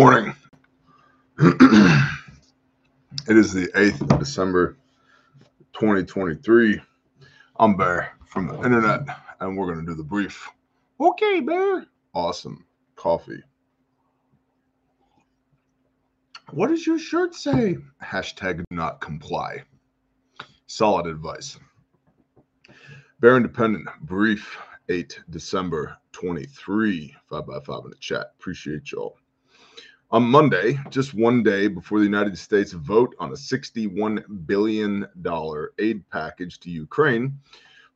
Morning. it is the 8th of December, 2023. I'm Bear from the internet, and we're going to do the brief. Okay, Bear. Awesome. Coffee. What does your shirt say? Hashtag not comply. Solid advice. Bear Independent, brief 8 December 23. 5 by 5 in the chat. Appreciate y'all. On Monday, just one day before the United States vote on a $61 billion aid package to Ukraine,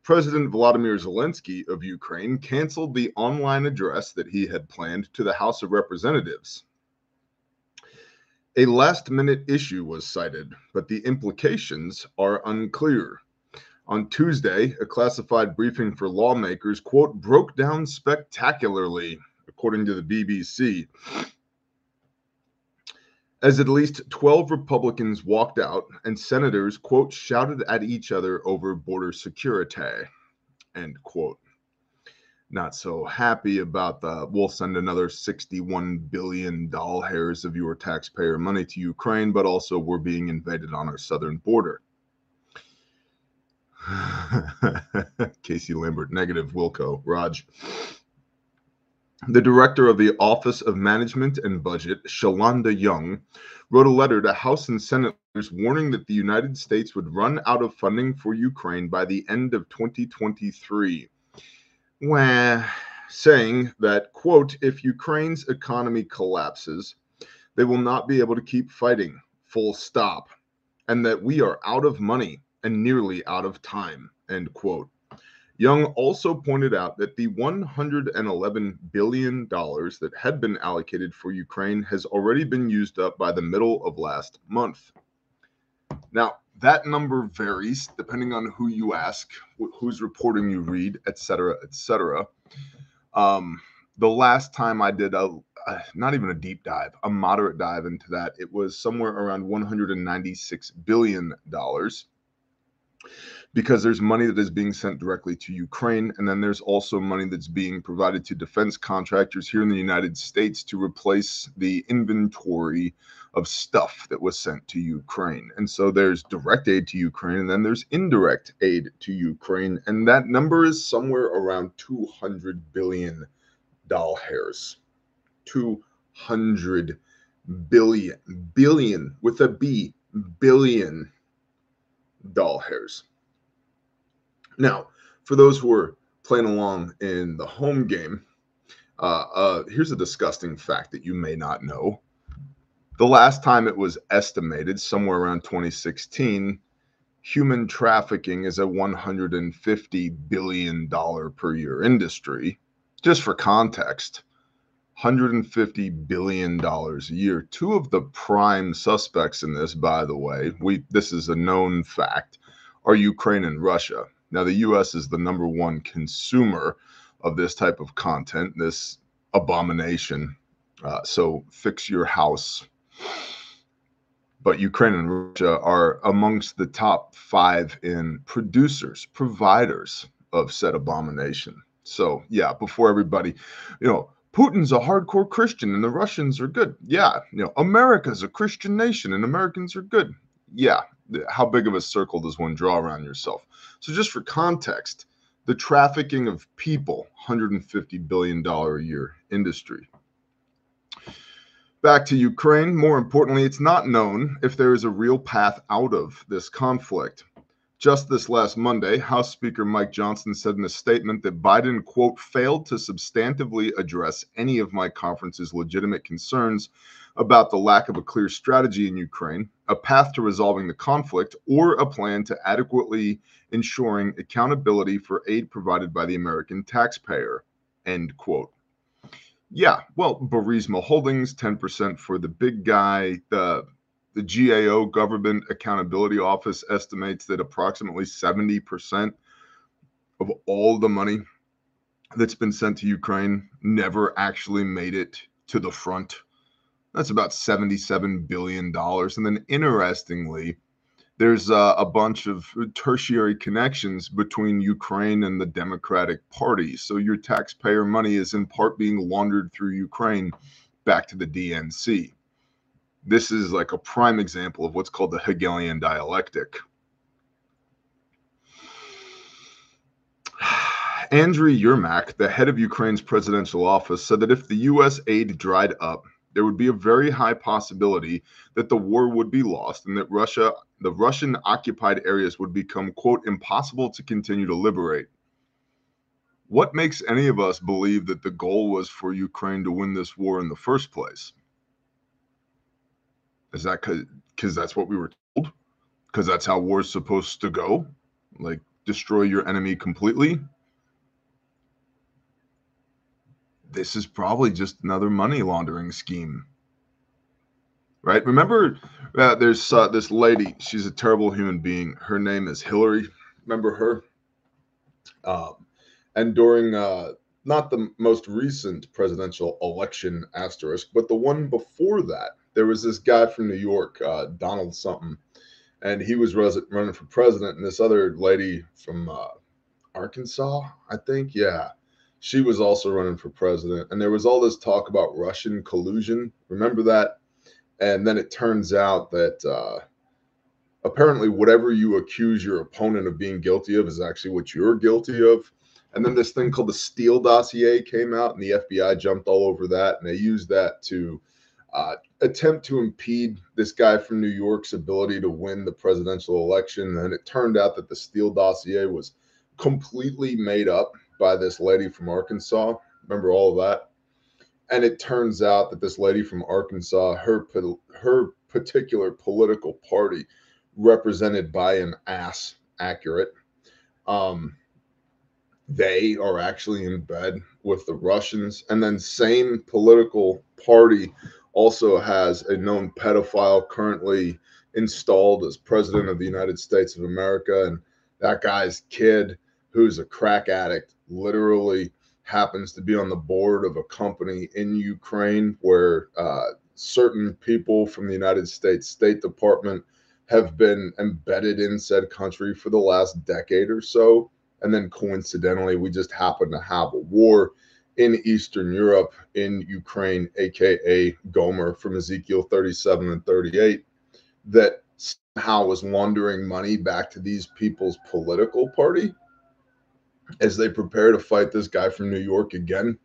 President Volodymyr Zelensky of Ukraine canceled the online address that he had planned to the House of Representatives. A last minute issue was cited, but the implications are unclear. On Tuesday, a classified briefing for lawmakers, quote, broke down spectacularly, according to the BBC as at least 12 Republicans walked out and senators, quote, shouted at each other over border security, end quote. Not so happy about the we'll send another 61 billion doll hairs of your taxpayer money to Ukraine, but also we're being invaded on our southern border. Casey Lambert, negative Wilco, Raj. The director of the Office of Management and Budget, Shalanda Young, wrote a letter to House and Senate leaders warning that the United States would run out of funding for Ukraine by the end of 2023. Where saying that, quote, if Ukraine's economy collapses, they will not be able to keep fighting, full stop, and that we are out of money and nearly out of time, end quote. Young also pointed out that the $111 billion that had been allocated for Ukraine has already been used up by the middle of last month. Now, that number varies depending on who you ask, whose reporting you read, etc., etc. Um, the last time I did a, a, not even a deep dive, a moderate dive into that, it was somewhere around 196 billion dollars because there's money that is being sent directly to Ukraine. And then there's also money that's being provided to defense contractors here in the United States to replace the inventory of stuff that was sent to Ukraine. And so there's direct aid to Ukraine, and then there's indirect aid to Ukraine. And that number is somewhere around 200 billion doll hairs. 200 billion, billion with a B, billion doll hairs. Now, for those who are playing along in the home game, uh, uh, here's a disgusting fact that you may not know. The last time it was estimated, somewhere around 2016, human trafficking is a $150 billion per year industry. Just for context, $150 billion a year. Two of the prime suspects in this, by the way, we this is a known fact, are Ukraine and Russia. Now, the US is the number one consumer of this type of content, this abomination. Uh, so fix your house. But Ukraine and Russia are amongst the top five in producers, providers of said abomination. So, yeah, before everybody, you know, Putin's a hardcore Christian and the Russians are good. Yeah, you know, America's a Christian nation and Americans are good. Yeah, how big of a circle does one draw around yourself? So, just for context, the trafficking of people, $150 billion a year industry. Back to Ukraine. More importantly, it's not known if there is a real path out of this conflict. Just this last Monday, House Speaker Mike Johnson said in a statement that Biden, quote, failed to substantively address any of my conference's legitimate concerns about the lack of a clear strategy in Ukraine, a path to resolving the conflict, or a plan to adequately ensuring accountability for aid provided by the American taxpayer. End quote. Yeah, well, Burisma Holdings, 10% for the big guy. The, the GAO, Government Accountability Office, estimates that approximately 70% of all the money that's been sent to Ukraine never actually made it to the front that's about $77 billion. And then, interestingly, there's uh, a bunch of tertiary connections between Ukraine and the Democratic Party. So your taxpayer money is in part being laundered through Ukraine back to the DNC. This is like a prime example of what's called the Hegelian dialectic. Andriy Yermak, the head of Ukraine's presidential office, said that if the U.S. aid dried up, there would be a very high possibility that the war would be lost and that Russia, the Russian occupied areas would become, quote, impossible to continue to liberate. What makes any of us believe that the goal was for Ukraine to win this war in the first place? Is that because that's what we were told? Because that's how war's supposed to go? Like, destroy your enemy completely? This is probably just another money laundering scheme. Right? Remember, uh, there's uh, this lady. She's a terrible human being. Her name is Hillary. Remember her? Um, and during uh, not the most recent presidential election asterisk, but the one before that, there was this guy from New York, uh, Donald something, and he was res- running for president. And this other lady from uh, Arkansas, I think, yeah, she was also running for president. And there was all this talk about Russian collusion. Remember that? And then it turns out that uh, apparently whatever you accuse your opponent of being guilty of is actually what you're guilty of. And then this thing called the Steele dossier came out, and the FBI jumped all over that, and they used that to uh, attempt to impede this guy from New York's ability to win the presidential election. And it turned out that the Steele dossier was completely made up by this lady from Arkansas. Remember all of that? And it turns out that this lady from Arkansas, her her particular political party, represented by an ass, accurate. Um, they are actually in bed with the Russians, and then same political party also has a known pedophile currently installed as president of the United States of America, and that guy's kid who's a crack addict literally happens to be on the board of a company in Ukraine where uh, certain people from the United States State Department have been embedded in said country for the last decade or so. And then coincidentally, we just happen to have a war in Eastern Europe, in Ukraine, aka Gomer from Ezekiel 37 and 38, that somehow was laundering money back to these people's political party as they prepare to fight this guy from New York again.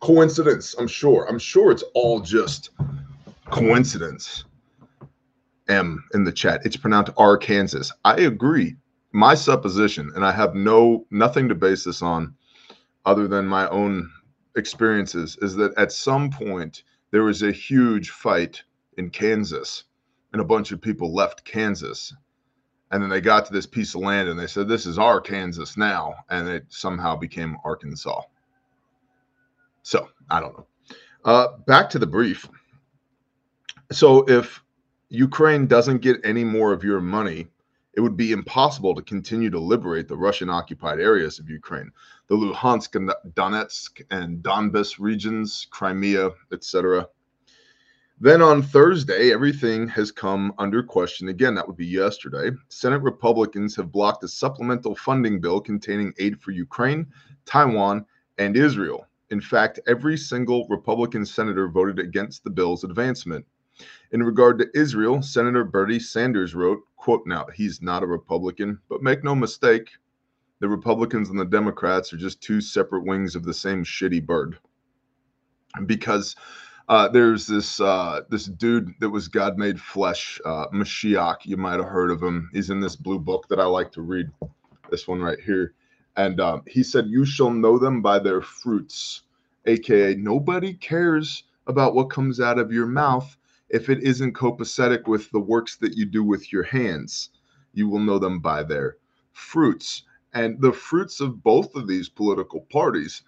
Coincidence, I'm sure. I'm sure it's all just coincidence. M in the chat. It's pronounced Arkansas. I agree. My supposition, and I have no nothing to base this on other than my own experiences, is that at some point there was a huge fight in Kansas and a bunch of people left Kansas and then they got to this piece of land and they said this is our kansas now. And it somehow became arkansas. So i don't know. Uh, back to the brief. So if ukraine doesn't get any more of your money it would be impossible to continue to liberate the russian occupied areas of ukraine. The luhansk and donetsk and donbas regions crimea etc then on Thursday, everything has come under question again. That would be yesterday. Senate Republicans have blocked a supplemental funding bill containing aid for Ukraine, Taiwan, and Israel. In fact, every single Republican senator voted against the bill's advancement. In regard to Israel, Senator Bernie Sanders wrote, quote, now, he's not a Republican, but make no mistake, the Republicans and the Democrats are just two separate wings of the same shitty bird. Because uh, there's this uh, this dude that was God made flesh, uh, Mashiach. You might have heard of him. He's in this blue book that I like to read. This one right here, and um, he said, "You shall know them by their fruits." AKA, nobody cares about what comes out of your mouth if it isn't copacetic with the works that you do with your hands. You will know them by their fruits, and the fruits of both of these political parties,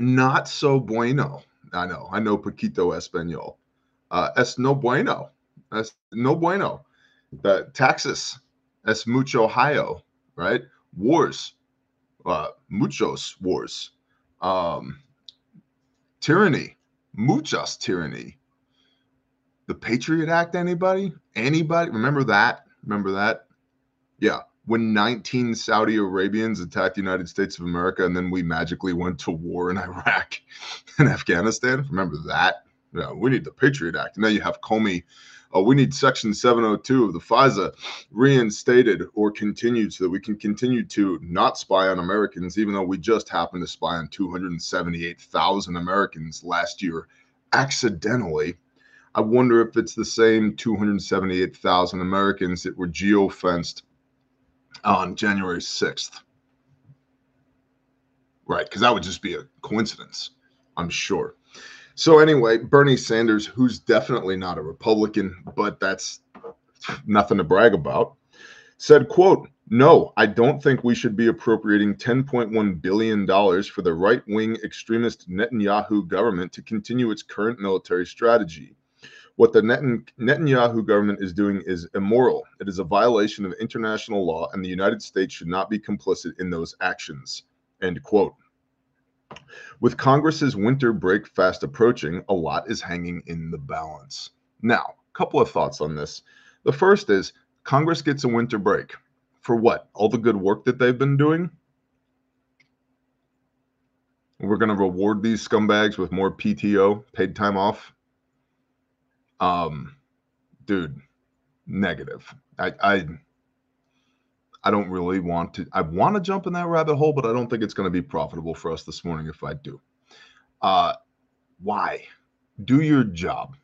not so bueno I know. I know poquito español. Uh, es no bueno. Es no bueno. The Texas. Es mucho Ohio, right? Wars. Uh, muchos wars. Um, tyranny. Muchas tyranny. The Patriot Act, anybody? Anybody? Remember that? Remember that? Yeah, when 19 Saudi Arabians attacked the United States of America and then we magically went to war in Iraq and Afghanistan? Remember that? Yeah, we need the Patriot Act. Now you have Comey. Uh, we need Section 702 of the FISA reinstated or continued so that we can continue to not spy on Americans, even though we just happened to spy on 278,000 Americans last year accidentally. I wonder if it's the same 278,000 Americans that were geofenced on January 6th. Right, because that would just be a coincidence, I'm sure. So, anyway, Bernie Sanders, who's definitely not a Republican, but that's nothing to brag about, said, quote, no, I don't think we should be appropriating $10.1 billion for the right wing extremist Netanyahu government to continue its current military strategy. What the Netanyahu government is doing is immoral. It is a violation of international law, and the United States should not be complicit in those actions. End quote. With Congress's winter break fast approaching, a lot is hanging in the balance. Now, a couple of thoughts on this. The first is Congress gets a winter break. For what? All the good work that they've been doing? We're going to reward these scumbags with more PTO, paid time off. Um, dude, negative. I, I, I don't really want to. I want to jump in that rabbit hole, but I don't think it's going to be profitable for us this morning if I do. Uh, why? Do your job.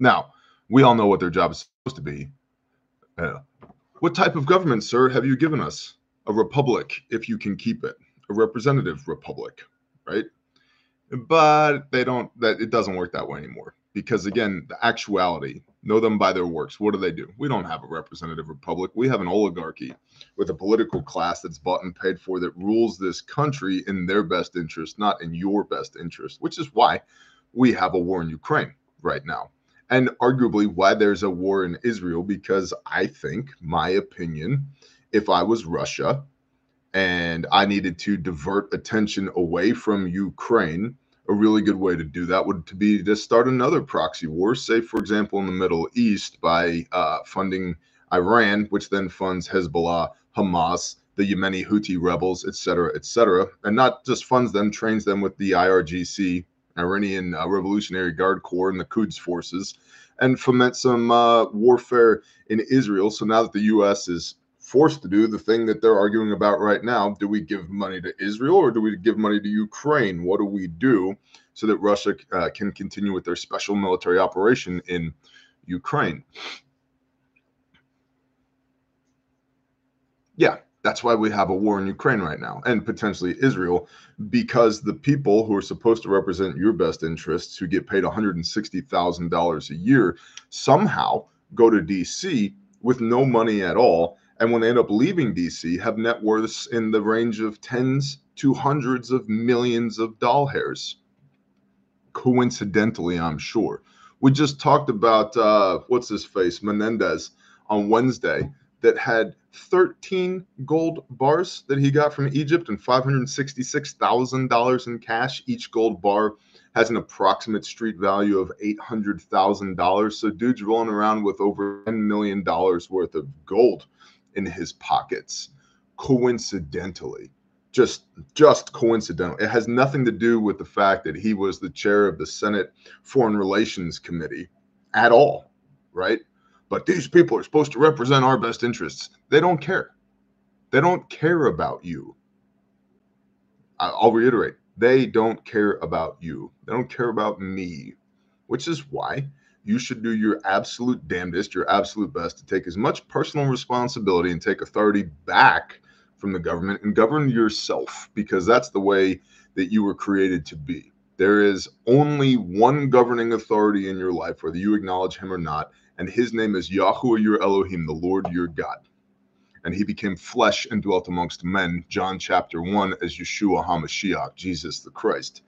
Now, we all know what their job is supposed to be. Uh, what type of government, sir, have you given us? A republic, if you can keep it. A representative republic, right? But they don't. That it doesn't work that way anymore because again, the actuality, know them by their works. What do they do? We don't have a representative republic. We have an oligarchy with a political class that's bought and paid for that rules this country in their best interest, not in your best interest, which is why we have a war in Ukraine right now. And arguably why there's a war in Israel, because I think, my opinion, if I was Russia and I needed to divert attention away from Ukraine, a really good way to do that would to be to start another proxy war, say for example in the Middle East by uh, funding Iran, which then funds Hezbollah, Hamas, the Yemeni Houthi rebels, etc., etc., and not just funds them, trains them with the IRGC, Iranian uh, Revolutionary Guard Corps, and the Quds forces, and foment some uh, warfare in Israel. So now that the U.S. is forced to do the thing that they're arguing about right now. Do we give money to Israel or do we give money to Ukraine? What do we do so that Russia uh, can continue with their special military operation in Ukraine? Yeah, that's why we have a war in Ukraine right now and potentially Israel because the people who are supposed to represent your best interests, who get paid $160,000 a year, somehow go to DC with no money at all and when they end up leaving DC, have net worths in the range of tens to hundreds of millions of doll hairs. Coincidentally, I'm sure. We just talked about uh, what's his face, Menendez, on Wednesday, that had 13 gold bars that he got from Egypt and $566,000 in cash. Each gold bar has an approximate street value of $800,000. So, dude's rolling around with over $10 million worth of gold in his pockets coincidentally. Just just coincidental. It has nothing to do with the fact that he was the chair of the senate foreign relations committee at all right? But these people are supposed to represent our best interests. They don't care. They don't care about you. I'll reiterate they don't care about you. They don't care about me which is why you should do your absolute damnedest, your absolute best to take as much personal responsibility and take authority back from the government and govern yourself because that's the way that you were created to be. There is only one governing authority in your life, whether you acknowledge him or not, and his name is Yahweh your Elohim, the Lord your God. And he became flesh and dwelt amongst men, John chapter 1, as Yeshua HaMashiach, Jesus the Christ.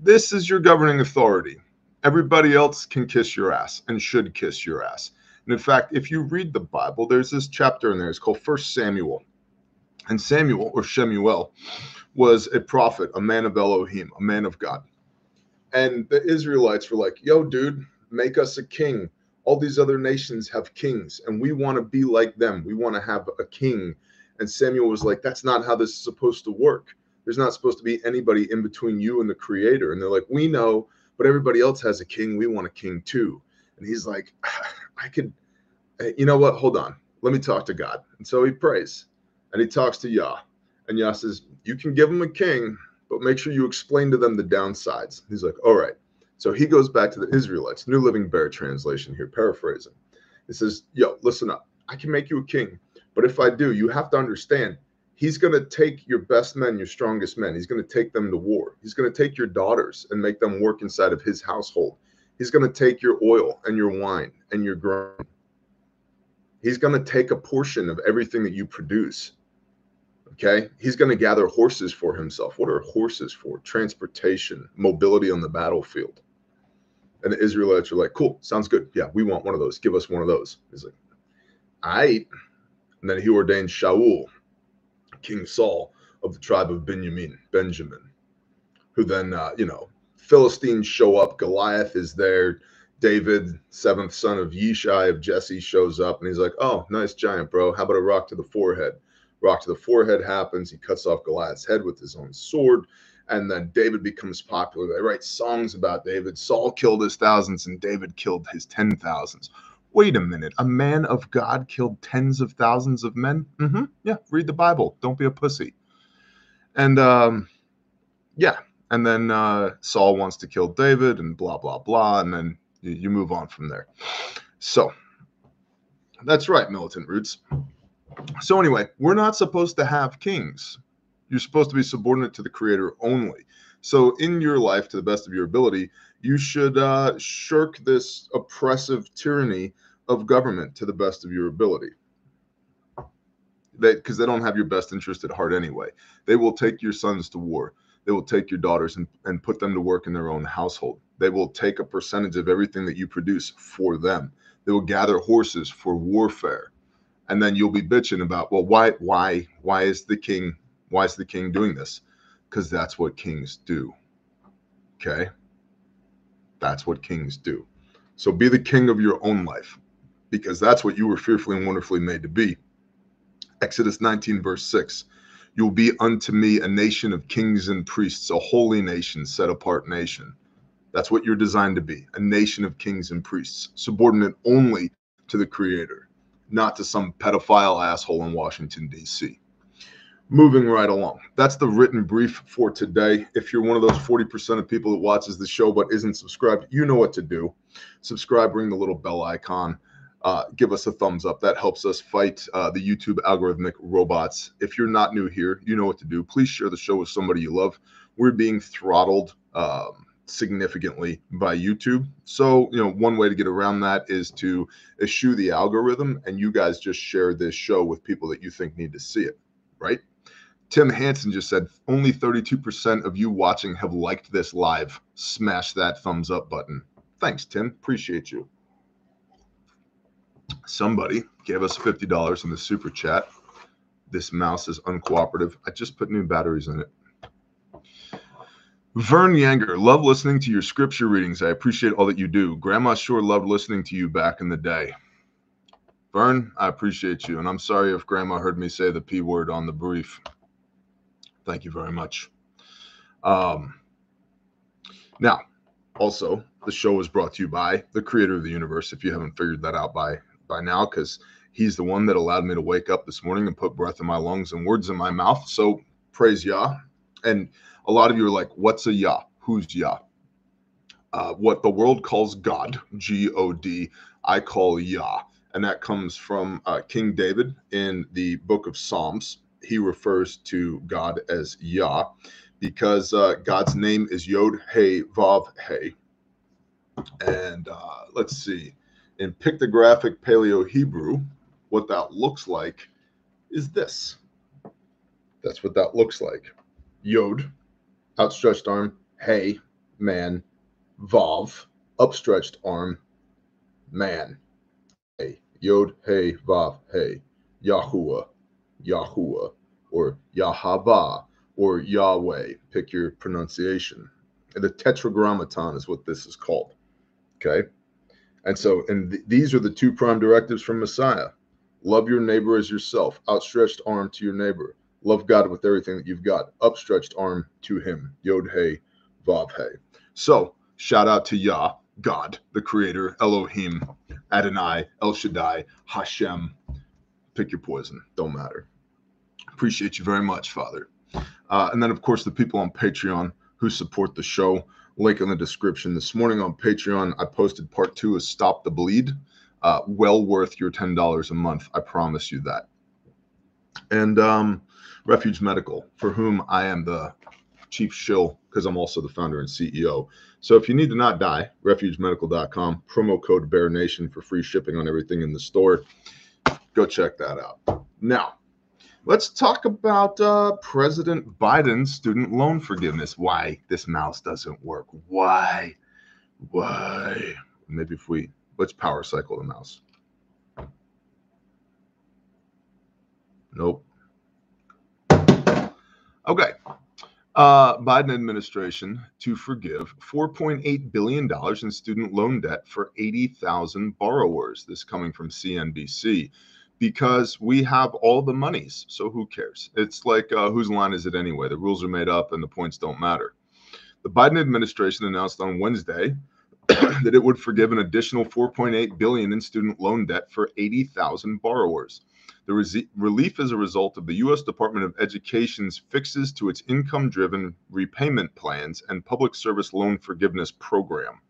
This is your governing authority everybody else can kiss your ass and should kiss your ass. And in fact, if you read the Bible, there's this chapter in there. It's called First Samuel. And Samuel or Shemuel was a prophet, a man of Elohim, a man of God. And the Israelites were like, yo, dude, make us a king All these other nations have kings, and we want to be like them. We want to have a king. And Samuel was like, That's not how this is supposed to work. There's not supposed to be anybody in between you and the creator. And they're like, We know, but everybody else has a king. We want a king too. And he's like, I could, eh, you know what? Hold on. Let me talk to God. And so he prays and he talks to Yah. And Yah says, You can give him a king, but make sure you explain to them the downsides. He's like, All right. So he goes back to the Israelites, New Living Bear translation here, paraphrasing. He says, Yo, listen up. I can make you a king, but if I do, you have to understand he's going to take your best men, your strongest men. He's going to take them to war. He's going to take your daughters and make them work inside of his household. He's going to take your oil and your wine and your grain. He's going to take a portion of everything that you produce. Okay. He's going to gather horses for himself. What are horses for? Transportation, mobility on the battlefield. And the Israelites are like, cool, sounds good. Yeah, we want one of those. Give us one of those. He's like, I. And then he ordained Shaul, King Saul of the tribe of Benjamin, Benjamin, who then, uh, you know, Philistines show up. Goliath is there. David, seventh son of Yishai of Jesse, shows up and he's like, Oh, nice giant, bro. How about a rock to the forehead? Rock to the forehead happens. He cuts off Goliath's head with his own sword. And then David becomes popular. They write songs about David. Saul killed his thousands and David killed his ten thousands. Wait a minute. A man of God killed tens of thousands of men? Mm-hmm. Yeah, read the Bible. Don't be a pussy. And um, yeah, and then uh, Saul wants to kill David, and blah blah blah, and then you, you move on from there. So that's right, militant roots. So anyway, we're not supposed to have kings. You're supposed to be subordinate to the Creator only. So in your life, to the best of your ability, you should uh, shirk this oppressive tyranny of government to the best of your ability because they, they, don't have your best interest at heart anyway. They will take your sons to war. They will take your daughters and, and put them to work in their own household. They will take a percentage of everything that you produce for them. They will gather horses for warfare. And then you'll be bitching about, well, why, why, why is the king, why is the king doing this? Because that's what kings do. Okay. That's what kings do. So be the king of your own life because that's what you were fearfully and wonderfully made to be. Exodus 19, verse 6 you will be unto me a nation of kings and priests, a holy nation, set apart nation. That's what you're designed to be a nation of kings and priests, subordinate only to the Creator, not to some pedophile asshole in Washington, D.C. Moving right along. That's the written brief for today. If you're one of those 40% of people that watches the show but isn't subscribed, you know what to do. Subscribe, ring the little bell icon uh, give us a thumbs up. That helps us fight uh, the YouTube algorithmic robots. If you're not new here, you know what to do. Please share the show with somebody you love. We're being throttled um, significantly by YouTube. So, you know, one way to get around that is to eschew the algorithm and you guys just share this show with people that you think need to see it, right? Tim Hansen just said only 32% of you watching have liked this live. Smash that thumbs up button. Thanks, Tim. Appreciate you somebody gave us $50 in the super chat. This mouse is uncooperative. I just put new batteries in it. Vern Yanger, love listening to your scripture readings. I appreciate all that you do. Grandma sure loved listening to you back in the day. Vern, I appreciate you. And I'm sorry if Grandma heard me say the P word on the brief. Thank you very much. Um, now, also, the show is brought to you by the creator of the universe. If you haven't figured that out by by now because he's the one that allowed me to wake up this morning and put breath in my lungs and words in my mouth. So praise Yah. And a lot of you are like, what's a Yah? Who's Yah? Uh, what the world calls God, G O D, I call Yah. And that comes from uh, King David in the book of Psalms. He refers to God as Yah because uh, God's name is Yod He Vav He. And uh, let's see in pictographic Paleo Hebrew, what that looks like is this. That's what that looks like. Yod, outstretched arm, hey, man, Vav, upstretched arm, man. Hey, Yod, hey, Vav, hey, Yahuwah, Yahuwah, or Yahaba, or Yahweh. Pick your pronunciation. The tetragrammaton is what this is called. Okay. And so, and th- these are the two prime directives from Messiah love your neighbor as yourself, outstretched arm to your neighbor. Love God with everything that you've got, upstretched arm to him. Yod Hey, Vav Hey. So, shout out to Yah, God, the creator, Elohim, Adonai, El Shaddai, Hashem. Pick your poison, don't matter. Appreciate you very much, Father. Uh, and then, of course, the people on Patreon who support the show. Link in the description. This morning on Patreon, I posted part two of Stop the Bleed. Uh, well worth your $10 a month. I promise you that. And um, Refuge Medical, for whom I am the chief shill because I'm also the founder and CEO. So if you need to not die, refugemedical.com, promo code Bear Nation for free shipping on everything in the store. Go check that out. Now, let's talk about uh, President Biden's student loan forgiveness. Why this mouse doesn't work? Why? Why? Maybe if we let's power cycle the mouse. Nope. Okay. Uh, Biden administration to forgive $4.8 billion in student loan debt for 80,000 borrowers. This coming from CNBC because we have all the monies. So who cares? It's like uh, whose line is it anyway? The rules are made up and the points don't matter. The Biden administration announced on Wednesday that it would forgive an additional 4.8 billion in student loan debt for 80,000 borrowers. The re- relief is a result of the U.S. Department of Education's fixes to its income driven repayment plans and public service loan forgiveness program.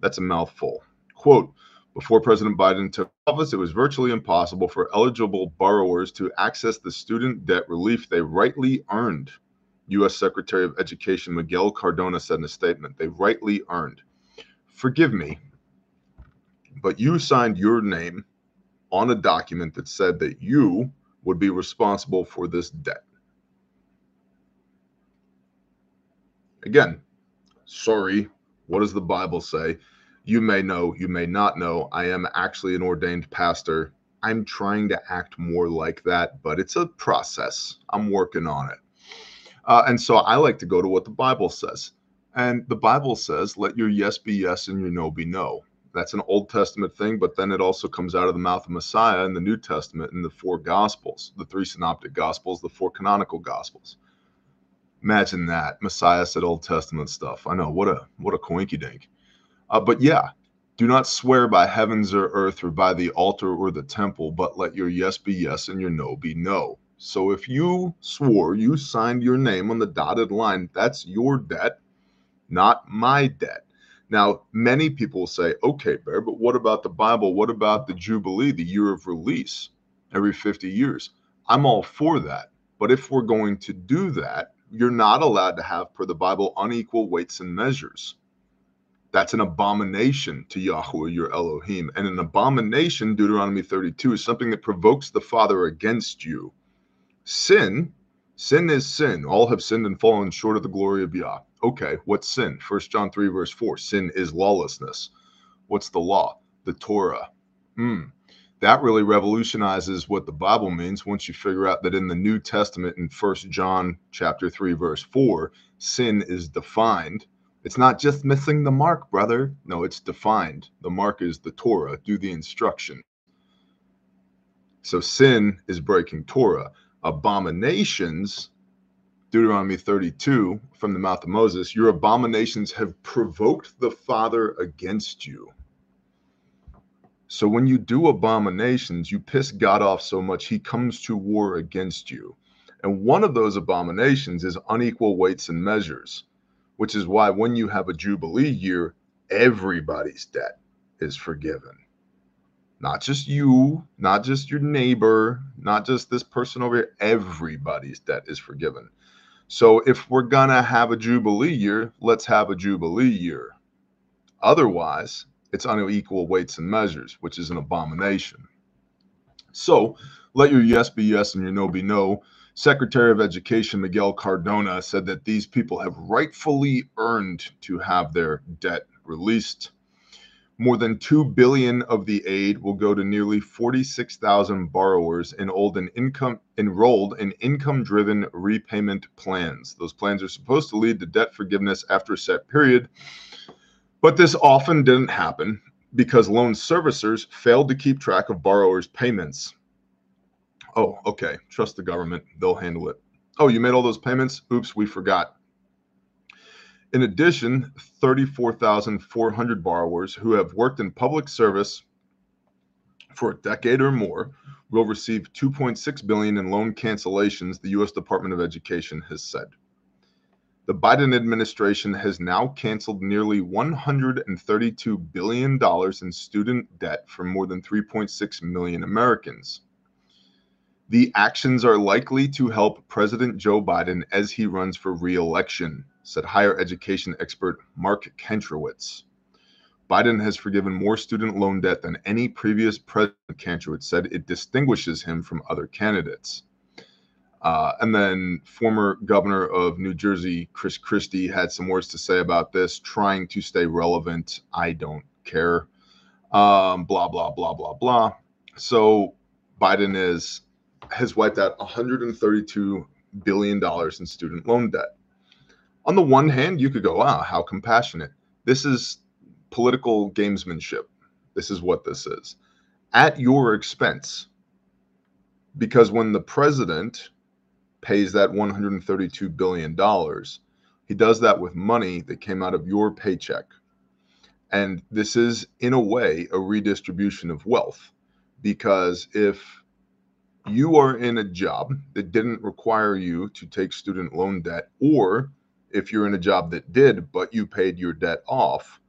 That's a mouthful. Quote Before President Biden took office, it was virtually impossible for eligible borrowers to access the student debt relief they rightly earned. U.S. Secretary of Education Miguel Cardona said in a statement, they rightly earned. Forgive me, but you signed your name on a document that said that you would be responsible for this debt. Again, sorry, what does the Bible say? You may know, you may not know. I am actually an ordained pastor. I'm trying to act more like that, but it's a process. I'm working on it. Uh, and so I like to go to what the Bible says. And the Bible says, let your yes be yes and your no be no. That's an Old Testament thing, but then it also comes out of the mouth of Messiah in the New Testament in the four Gospels, the three synoptic Gospels, the four canonical Gospels. Imagine that Messiah said Old Testament stuff. I know what a what a coinky dink. Uh, but yeah, do not swear by heavens or earth or by the altar or the temple, but let your yes be yes and your no be no. So if you swore, you signed your name on the dotted line, that's your debt, not my debt. Now, many people say, okay, Bear, but what about the Bible? What about the Jubilee, the year of release every 50 years? I'm all for that. But if we're going to do that, you're not allowed to have, per the Bible, unequal weights and measures. That's an abomination to Yahweh, your Elohim. And an abomination, Deuteronomy 32, is something that provokes the Father against you. Sin, sin is sin. All have sinned and fallen short of the glory of Yah. Okay, what's sin? First John 3, verse 4. Sin is lawlessness. What's the law? The Torah. Hmm. That really revolutionizes what the Bible means once you figure out that in the New Testament, in First John chapter 3, verse 4, sin is defined. It's not just missing the mark, brother. No, it's defined. The mark is the Torah. Do the instruction. So sin is breaking Torah. Abominations Deuteronomy 32 from the mouth of Moses, your abominations have provoked the Father against you. So when you do abominations, you piss God off so much, he comes to war against you. And one of those abominations is unequal weights and measures, which is why when you have a Jubilee year, everybody's debt is forgiven. Not just you, not just your neighbor, not just this person over here, everybody's debt is forgiven. So if we're going to have a Jubilee year, let's have a Jubilee year. Otherwise, it's unequal weights and measures, which is an abomination. So let your yes be yes and your no be no. Secretary of Education Miguel Cardona said that these people have rightfully earned to have their debt released. More than 2 billion of the aid will go to nearly 46,000 borrowers enrolled in income enrolled in income-driven repayment plans. Those plans are supposed to lead to debt forgiveness after a set period, but this often didn't happen because loan servicers failed to keep track of borrowers' payments. Oh, okay. Trust the government. They'll handle it. Oh, you made all those payments? Oops, we forgot. In addition, 34,400 borrowers who have worked in public service for a decade or more will receive 2.6 billion in loan cancellations, the US Department of Education has said. The Biden administration has now canceled nearly $132 billion in student debt for more than 3.6 million Americans. The actions are likely to help President Joe Biden as he runs for re election, said higher education expert Mark Kantrowitz. Biden has forgiven more student loan debt than any previous president, Kantrowitz said. It distinguishes him from other candidates. Uh, and then former governor of New Jersey, Chris Christie, had some words to say about this, trying to stay relevant. I don't care. Um, blah, blah, blah, blah, blah. So Biden is has wiped out 132 billion dollars in student loan debt. On the one hand, you could go, ah, how compassionate. This is political gamesmanship. This is what this is. At your expense. Because when the president pays that $132 billion. He does that with money that came out of your paycheck. And this is, in a way, a redistribution of wealth. Because if you are in a job that didn't require you to take student loan debt, or if you're in a job that did, but you paid your debt off,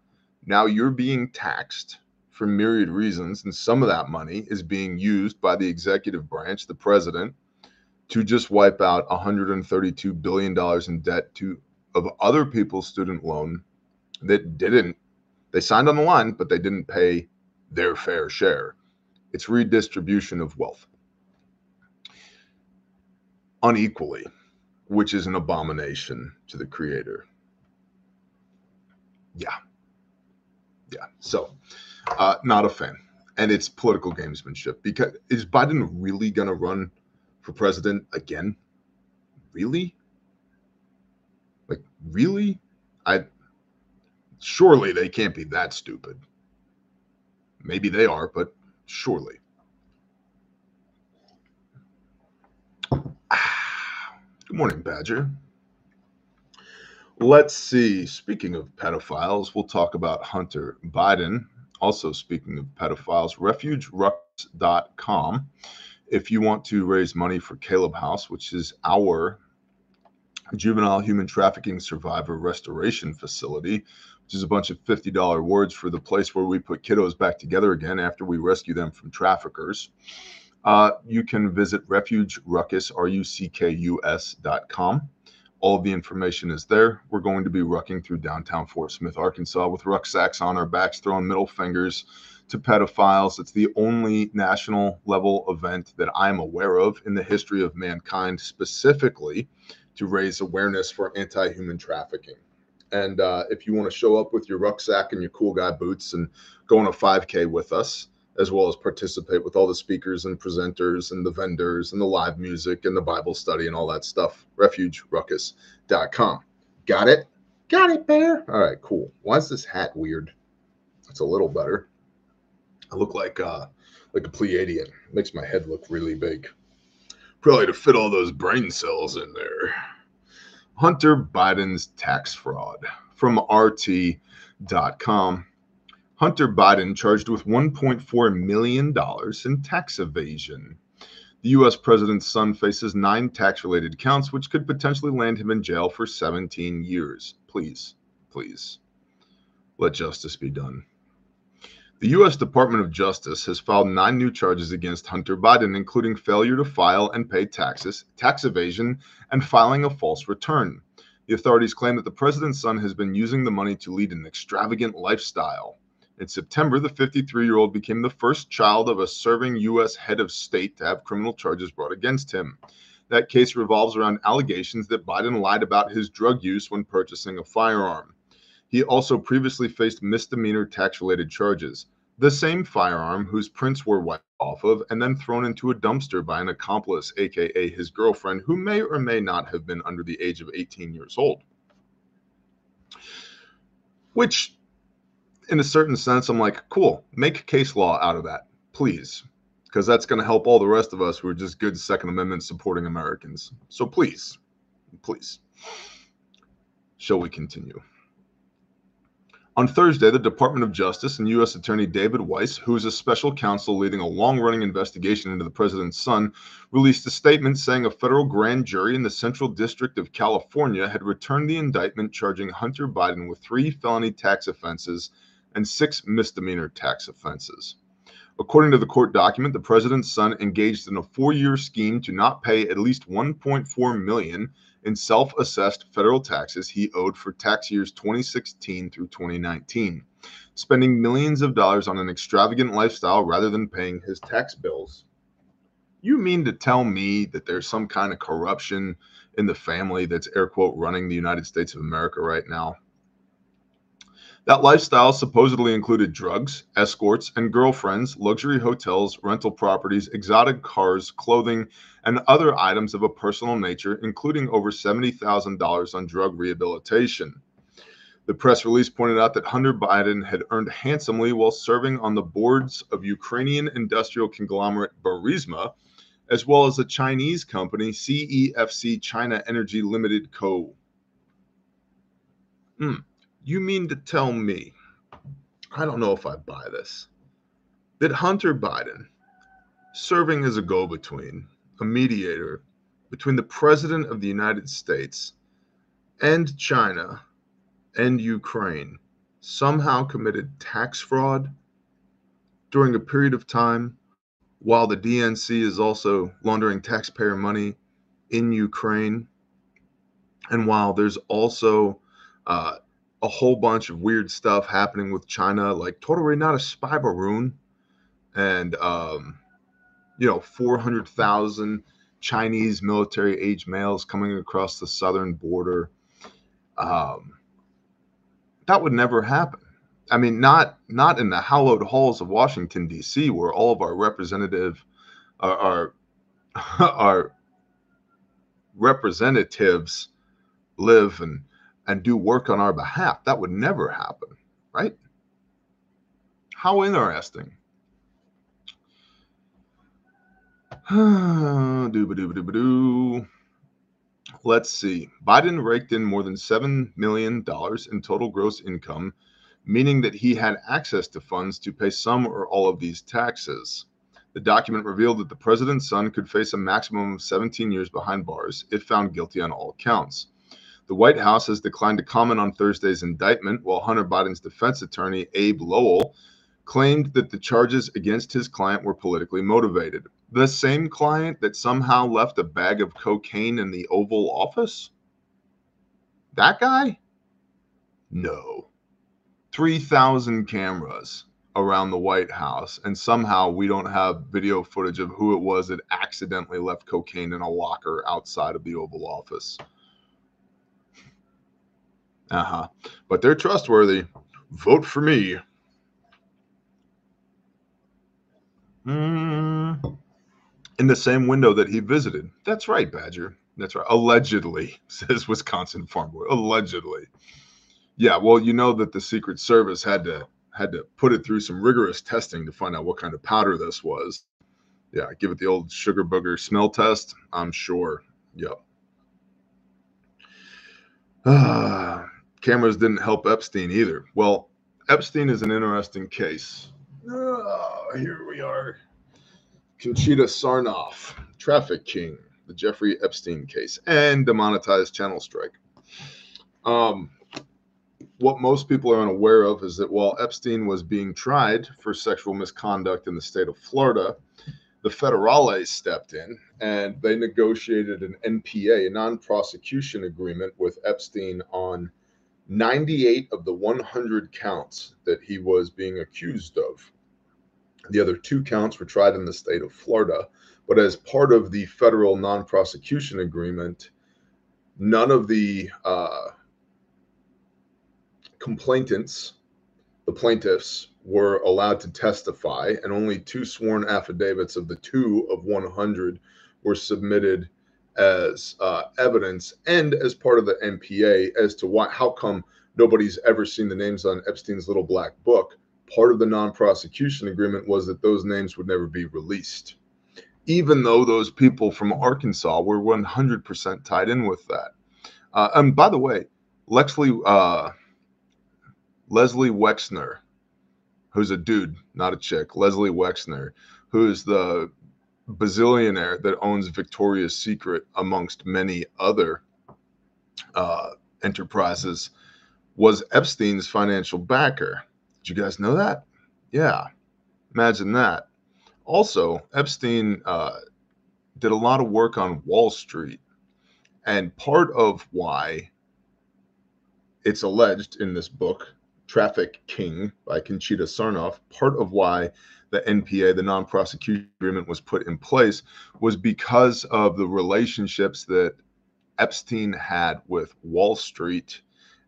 now you're being taxed for myriad reasons. And some of that money is being used by the executive branch, the president, to just wipe out 132 billion dollars in debt to of other people's student loan that didn't they signed on the line but they didn't pay their fair share it's redistribution of wealth unequally which is an abomination to the creator yeah yeah so uh, not a fan and it's political gamesmanship because is biden really going to run for president again? Really? Like, really? I surely they can't be that stupid. Maybe they are, but surely. Good morning, Badger. Let's see. Speaking of pedophiles, we'll talk about Hunter Biden. Also, speaking of pedophiles, refugeruckus.com if you want to raise money for Caleb House, which is our juvenile human trafficking survivor restoration facility, which is a bunch of $50 words for the place where we put kiddos back together again after we rescue them from traffickers. Uh, you can visit refuge ruckus, R-U-C-K-U-S dot com. All the information is there. We're going to be rucking through downtown Fort Smith, Arkansas with rucksacks on our backs, throwing middle fingers, to pedophiles. It's the only national level event that I'm aware of in the history of mankind, specifically to raise awareness for anti human trafficking. And uh, if you want to show up with your rucksack and your cool guy boots and go on a 5K with us, as well as participate with all the speakers and presenters and the vendors and the live music and the Bible study and all that stuff, refugeruckus.com. Got it? Got it, Bear. All right, cool. Why is this hat weird? It's a little better. I look like uh, like a Pleiadian. Makes my head look really big. Probably to fit all those brain cells in there. Hunter Biden's tax fraud from RT.com. Hunter Biden charged with $1.4 million in tax evasion. The U.S. president's son faces nine tax related counts, which could potentially land him in jail for 17 years. Please, please, let justice be done. The U.S. Department of Justice has filed nine new charges against Hunter Biden, including failure to file and pay taxes, tax evasion, and filing a false return. The authorities claim that the president's son has been using the money to lead an extravagant lifestyle. In September, the 53 year old became the first child of a serving U.S. head of state to have criminal charges brought against him. That case revolves around allegations that Biden lied about his drug use when purchasing a firearm. He also previously faced misdemeanor tax related charges. The same firearm whose prints were wiped off of and then thrown into a dumpster by an accomplice, aka his girlfriend, who may or may not have been under the age of 18 years old. Which in a certain sense, I'm like, cool, make case law out of that, please, because that's going to help all the rest of us who are just good Second Amendment supporting Americans. So please, please. Shall we continue? On Thursday, the Department of Justice and U.S. Attorney David Weiss, who is a special counsel leading a long running investigation into the president's son, released a statement saying a federal grand jury in the Central District of California had returned the indictment charging Hunter Biden with three felony tax offenses and six misdemeanor tax offenses. According to the court document, the president's son engaged in a four-year scheme to not pay at least 1.4 million in self-assessed federal taxes he owed for tax years 2016 through 2019, spending millions of dollars on an extravagant lifestyle rather than paying his tax bills. You mean to tell me that there's some kind of corruption in the family that's air quote running the United States of America right now? That lifestyle supposedly included drugs, escorts, and girlfriends, luxury hotels, rental properties, exotic cars, clothing, and other items of a personal nature, including over $70,000 on drug rehabilitation. The press release pointed out that Hunter Biden had earned handsomely while serving on the boards of Ukrainian industrial conglomerate Burisma, as well as the Chinese company CEFC China Energy Limited Co. Hmm. You mean to tell me, I don't know if I buy this, that Hunter Biden, serving as a go between, a mediator between the President of the United States and China and Ukraine, somehow committed tax fraud during a period of time while the DNC is also laundering taxpayer money in Ukraine. And while there's also uh, a whole bunch of weird stuff happening with China, like totally not a spy balloon, and um, you know, 400,000 Chinese military age males coming across the southern border. Um, that would never happen. I mean, not not in the hallowed halls of Washington D.C., where all of our representative, our our, our representatives live and and do work on our behalf. That would never happen, right? How interesting. Let's see. Biden raked in more than $7 million in total gross income, meaning that he had access to funds to pay some or all of these taxes. The document revealed that the president's son could face a maximum of 17 years behind bars if found guilty on all counts. The White House has declined to comment on Thursday's indictment, while Hunter Biden's defense attorney, Abbe Lowell, claimed that the charges against his client were politically motivated. The same client that somehow left a bag of cocaine in the Oval Office? That guy? No. 3,000 cameras around the White House, and somehow we don't have video footage of who it was that accidentally left cocaine in a locker outside of the Oval Office. Uh huh. But they're trustworthy. Vote for me. Mm. In the same window that he visited. That's right, Badger. That's right. Allegedly, says Wisconsin Farm Boy. Allegedly. Yeah, well, you know that the Secret Service had to had to put it through some rigorous testing to find out what kind of powder this was. Yeah, give it the old sugar booger smell test. I'm sure. Yep. Ah, cameras didn't help Epstein either. Well, Epstein is an interesting case. Oh, here we are. Conchita Sarnoff, Traffic King, the Jeffrey Epstein case, and demonetized channel strike. Um, what most people are unaware of is that while Epstein was being tried for sexual misconduct in the state of Florida, the federales stepped in and they negotiated an NPA, a non prosecution agreement with Epstein on 98 of the 100 counts that he was being accused of. The other two counts were tried in the state of Florida, but as part of the federal non prosecution agreement, none of the uh, complainants, the plaintiffs, were allowed to testify, and only two sworn affidavits of the two of 100 were submitted as uh, evidence and as part of the NPA as to why how come nobody's ever seen the names on Epstein's little black book. Part of the non prosecution agreement was that those names would never be released, even though those people from Arkansas were 100% tied in with that. Uh, and by the way, Lexley, uh, Leslie Wexner, who's a dude, not a chick, Leslie Wexner, who's the bazillionaire that owns Victoria's Secret amongst many other uh, enterprises, was Epstein's financial backer. Did you guys know that? Yeah, imagine that. Also, Epstein uh, did a lot of work on Wall Street. And part of why it's alleged in this book, Traffic King by Conchita Sarnoff, part of why the NPA, the non prosecution agreement, was put in place was because of the relationships that Epstein had with Wall Street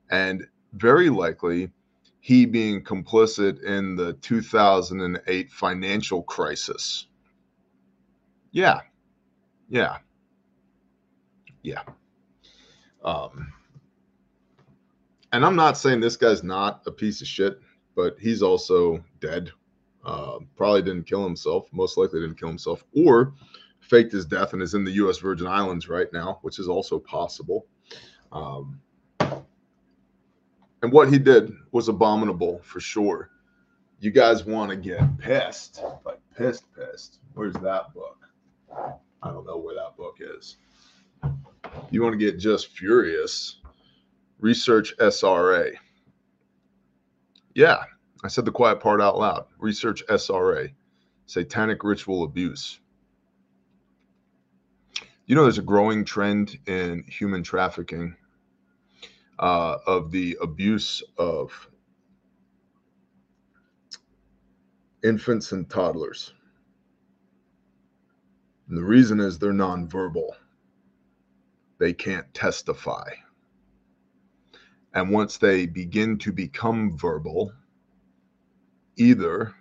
and very likely he being complicit in the 2008 financial crisis. Yeah. Yeah. Yeah. Um, and I'm not saying this guy's not a piece of shit, but he's also dead. Uh, probably didn't kill himself. Most likely didn't kill himself, or faked his death and is in the U.S. Virgin Islands right now, which is also possible. Um, and what he did was abominable for sure. You guys want to get pissed, like pissed, pissed. Where's that book? I don't know where that book is. You want to get just furious. Research SRA. Yeah, I said the quiet part out loud. Research SRA, satanic ritual abuse. You know, there's a growing trend in human trafficking uh, of the abuse of infants and toddlers. And the reason is they're nonverbal, they can't testify. And once they begin to become verbal, either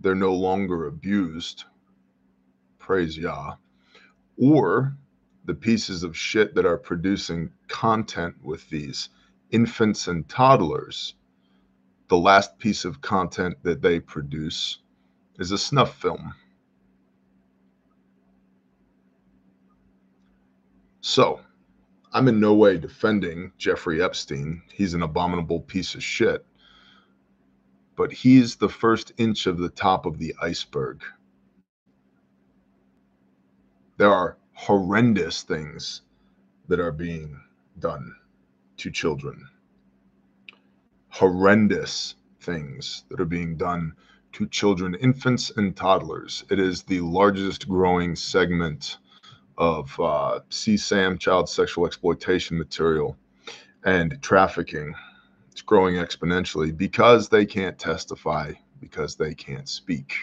they're no longer abused, praise Yah, or the pieces of shit that are producing content with these infants and toddlers, the last piece of content that they produce is a snuff film. So, I'm in no way defending Jeffrey Epstein. He's an abominable piece of shit. But he's the first inch of the top of the iceberg. There are horrendous things that are being done to children. Horrendous things that are being done to children, infants, and toddlers. It is the largest growing segment of uh, CSAM, child sexual exploitation material, and trafficking. It's growing exponentially because they can't testify, because they can't speak.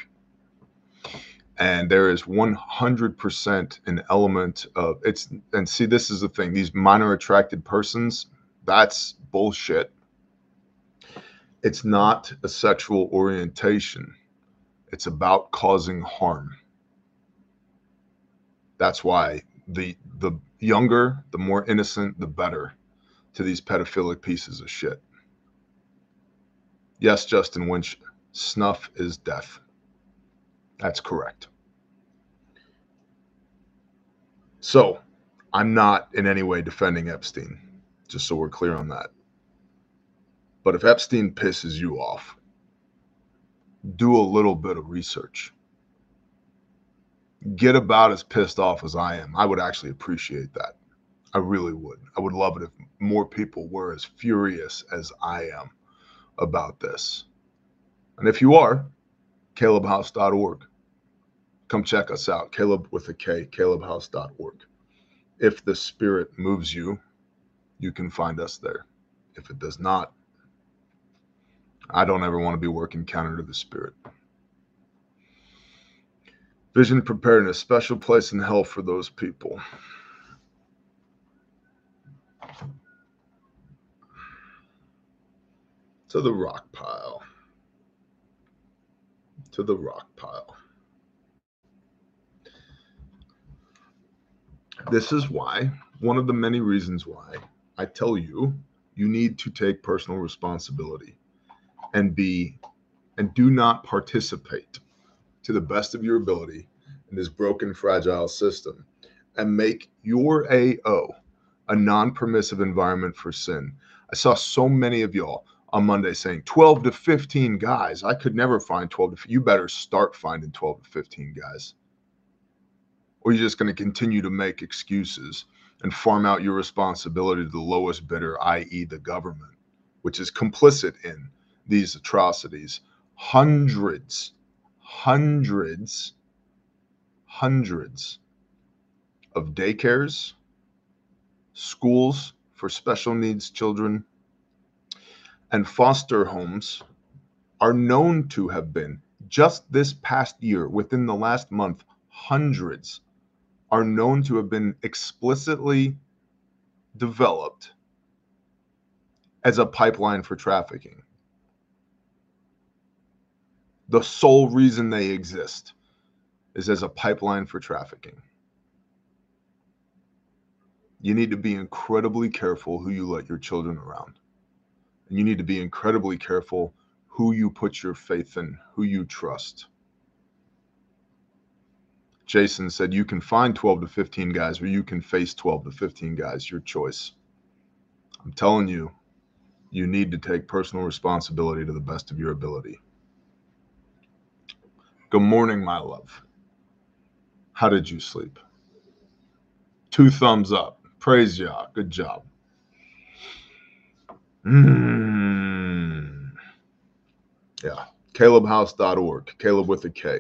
And there is 100% an element of it's and see this is the thing these minor attracted persons that's bullshit. It's not a sexual orientation. It's about causing harm. That's why the the younger the more innocent the better to these pedophilic pieces of shit yes justin winch snuff is death that's correct. So I'm not in any way defending Epstein, just so we're clear on that. But if Epstein pisses you off, do a little bit of research. Get about as pissed off as I am. I would actually appreciate that. I really would. I would love it if more people were as furious as I am about this. And if you are, calebhouse.org. Come check us out, Caleb with a K, calebhouse.org. If the Spirit moves you, you can find us there. If it does not, I don't ever want to be working counter to the Spirit. Vision prepared a special place in hell for those people. To the rock pile to the rock pile. This is why, one of the many reasons why I tell you you need to take personal responsibility and be and do not participate to the best of your ability in this broken, fragile system and make your AO a non permissive environment for sin. I saw so many of y'all on Monday saying 12 to 15 guys. I could never find 12 to You better start finding 12 to 15 guys. Or you're just going to continue to make excuses and farm out your responsibility to the lowest bidder, i.e., the government, which is complicit in these atrocities. Hundreds, hundreds, hundreds of daycares, schools for special needs children, and foster homes are known to have been, just this past year, within the last month, hundreds are known to have been explicitly developed as a pipeline for trafficking. The sole reason they exist is as a pipeline for trafficking. You need to be incredibly careful who you let your children around. And you need to be incredibly careful who you put your faith in, who you trust. Jason said you can find 12 to 15 guys or you can face 12 to 15 guys, your choice. I'm telling you, you need to take personal responsibility to the best of your ability. Good morning, my love. How did you sleep? Two thumbs up. Praise Yah. Good job. Mm. Yeah. CalebHouse.org. Caleb with a K.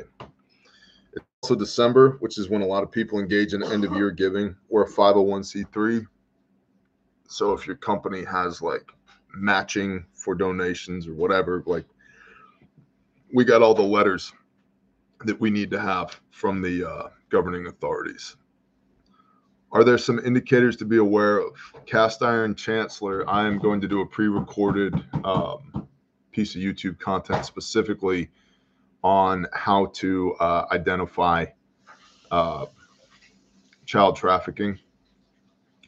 It's also December, which is when a lot of people engage in end of year giving. or a 501c3. So if your company has like matching for donations or whatever, like we got all the letters that we need to have from the uh, governing authorities. Are there some indicators to be aware of? Cast Iron Chancellor, I am going to do a pre recorded um, piece of YouTube content specifically on how to uh, identify uh, child trafficking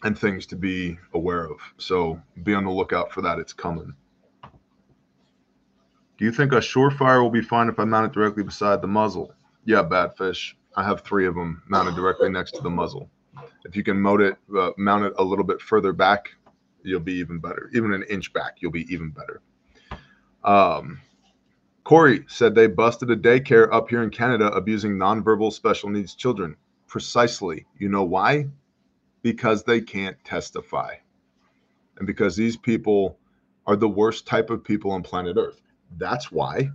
and things to be aware of. So be on the lookout for that. It's coming. Do you think a surefire will be fine if I mount it directly beside the muzzle? Yeah, bad fish. I have three of them mounted directly next to the muzzle. If you can mount it, uh, mount it a little bit further back, you'll be even better. Even an inch back, you'll be even better. Um, Corey said they busted a daycare up here in Canada abusing nonverbal special needs children. Precisely. You know why? Because they can't testify. And because these people are the worst type of people on planet Earth. That's why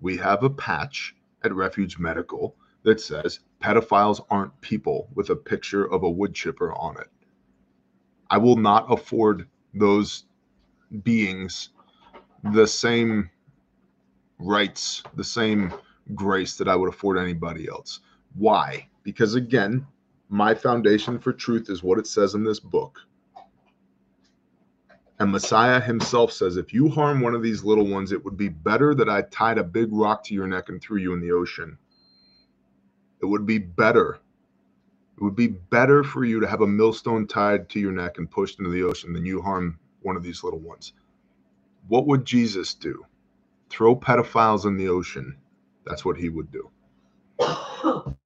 we have a patch at Refuge Medical that says pedophiles aren't people with a picture of a wood chipper on it. I will not afford those beings the same rights, the same grace that I would afford anybody else. Why? Because again, my foundation for truth is what it says in this book. And Messiah himself says, if you harm one of these little ones, it would be better that I tied a big rock to your neck and threw you in the ocean it would be better. It would be better for you to have a millstone tied to your neck and pushed into the ocean than you harm one of these little ones. What would Jesus do? Throw pedophiles in the ocean. That's what he would do.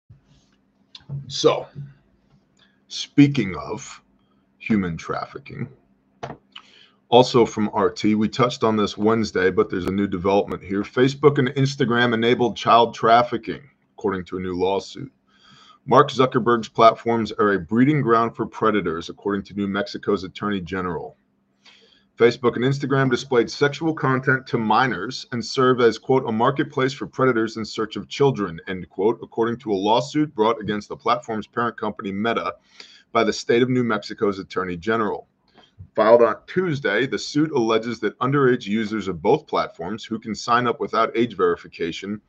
So, speaking of human trafficking, also from RT, we touched on this Wednesday, but there's a new development here. Facebook and Instagram enabled child trafficking according to a new lawsuit. Mark Zuckerberg's platforms are a breeding ground for predators, according to New Mexico's Attorney General. Facebook and Instagram displayed sexual content to minors and serve as, quote, a marketplace for predators in search of children, end quote, according to a lawsuit brought against the platform's parent company, Meta, by the state of New Mexico's Attorney General. Filed on Tuesday, the suit alleges that underage users of both platforms who can sign up without age verification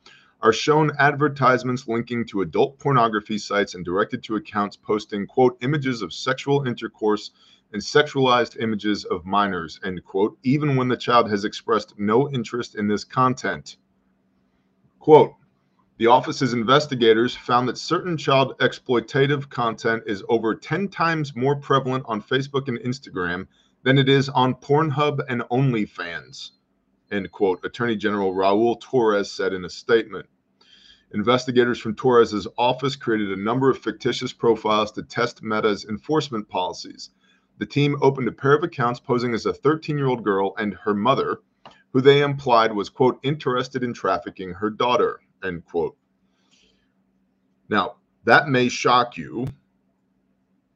are shown advertisements linking to adult pornography sites and directed to accounts posting, quote, images of sexual intercourse and sexualized images of minors, end quote, even when the child has expressed no interest in this content. Quote, the office's investigators found that certain child exploitative content is over 10 times more prevalent on Facebook and Instagram than it is on Pornhub and OnlyFans, end quote, Attorney General Raul Torrez said in a statement. Investigators from Torrez's office created a number of fictitious profiles to test Meta's enforcement policies. The team opened a pair of accounts posing as a 13 year old girl and her mother, who they implied was, quote, interested in trafficking her daughter, end quote. Now, that may shock you,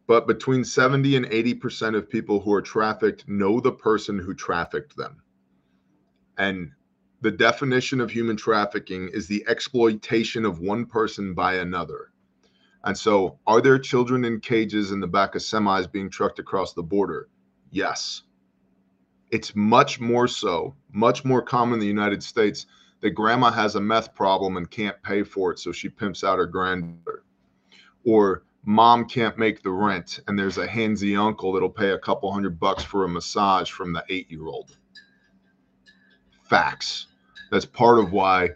but between 70 and 80% of people who are trafficked know the person who trafficked them. And the definition of human trafficking is the exploitation of one person by another. And so, are there children in cages in the back of semis being trucked across the border? Yes. It's much more so, much more common in the United States that grandma has a meth problem and can't pay for it, so she pimps out her granddaughter. Or mom can't make the rent, and there's a handsy uncle that'll pay a couple hundred bucks for a massage from the eight year old. Facts. That's part of why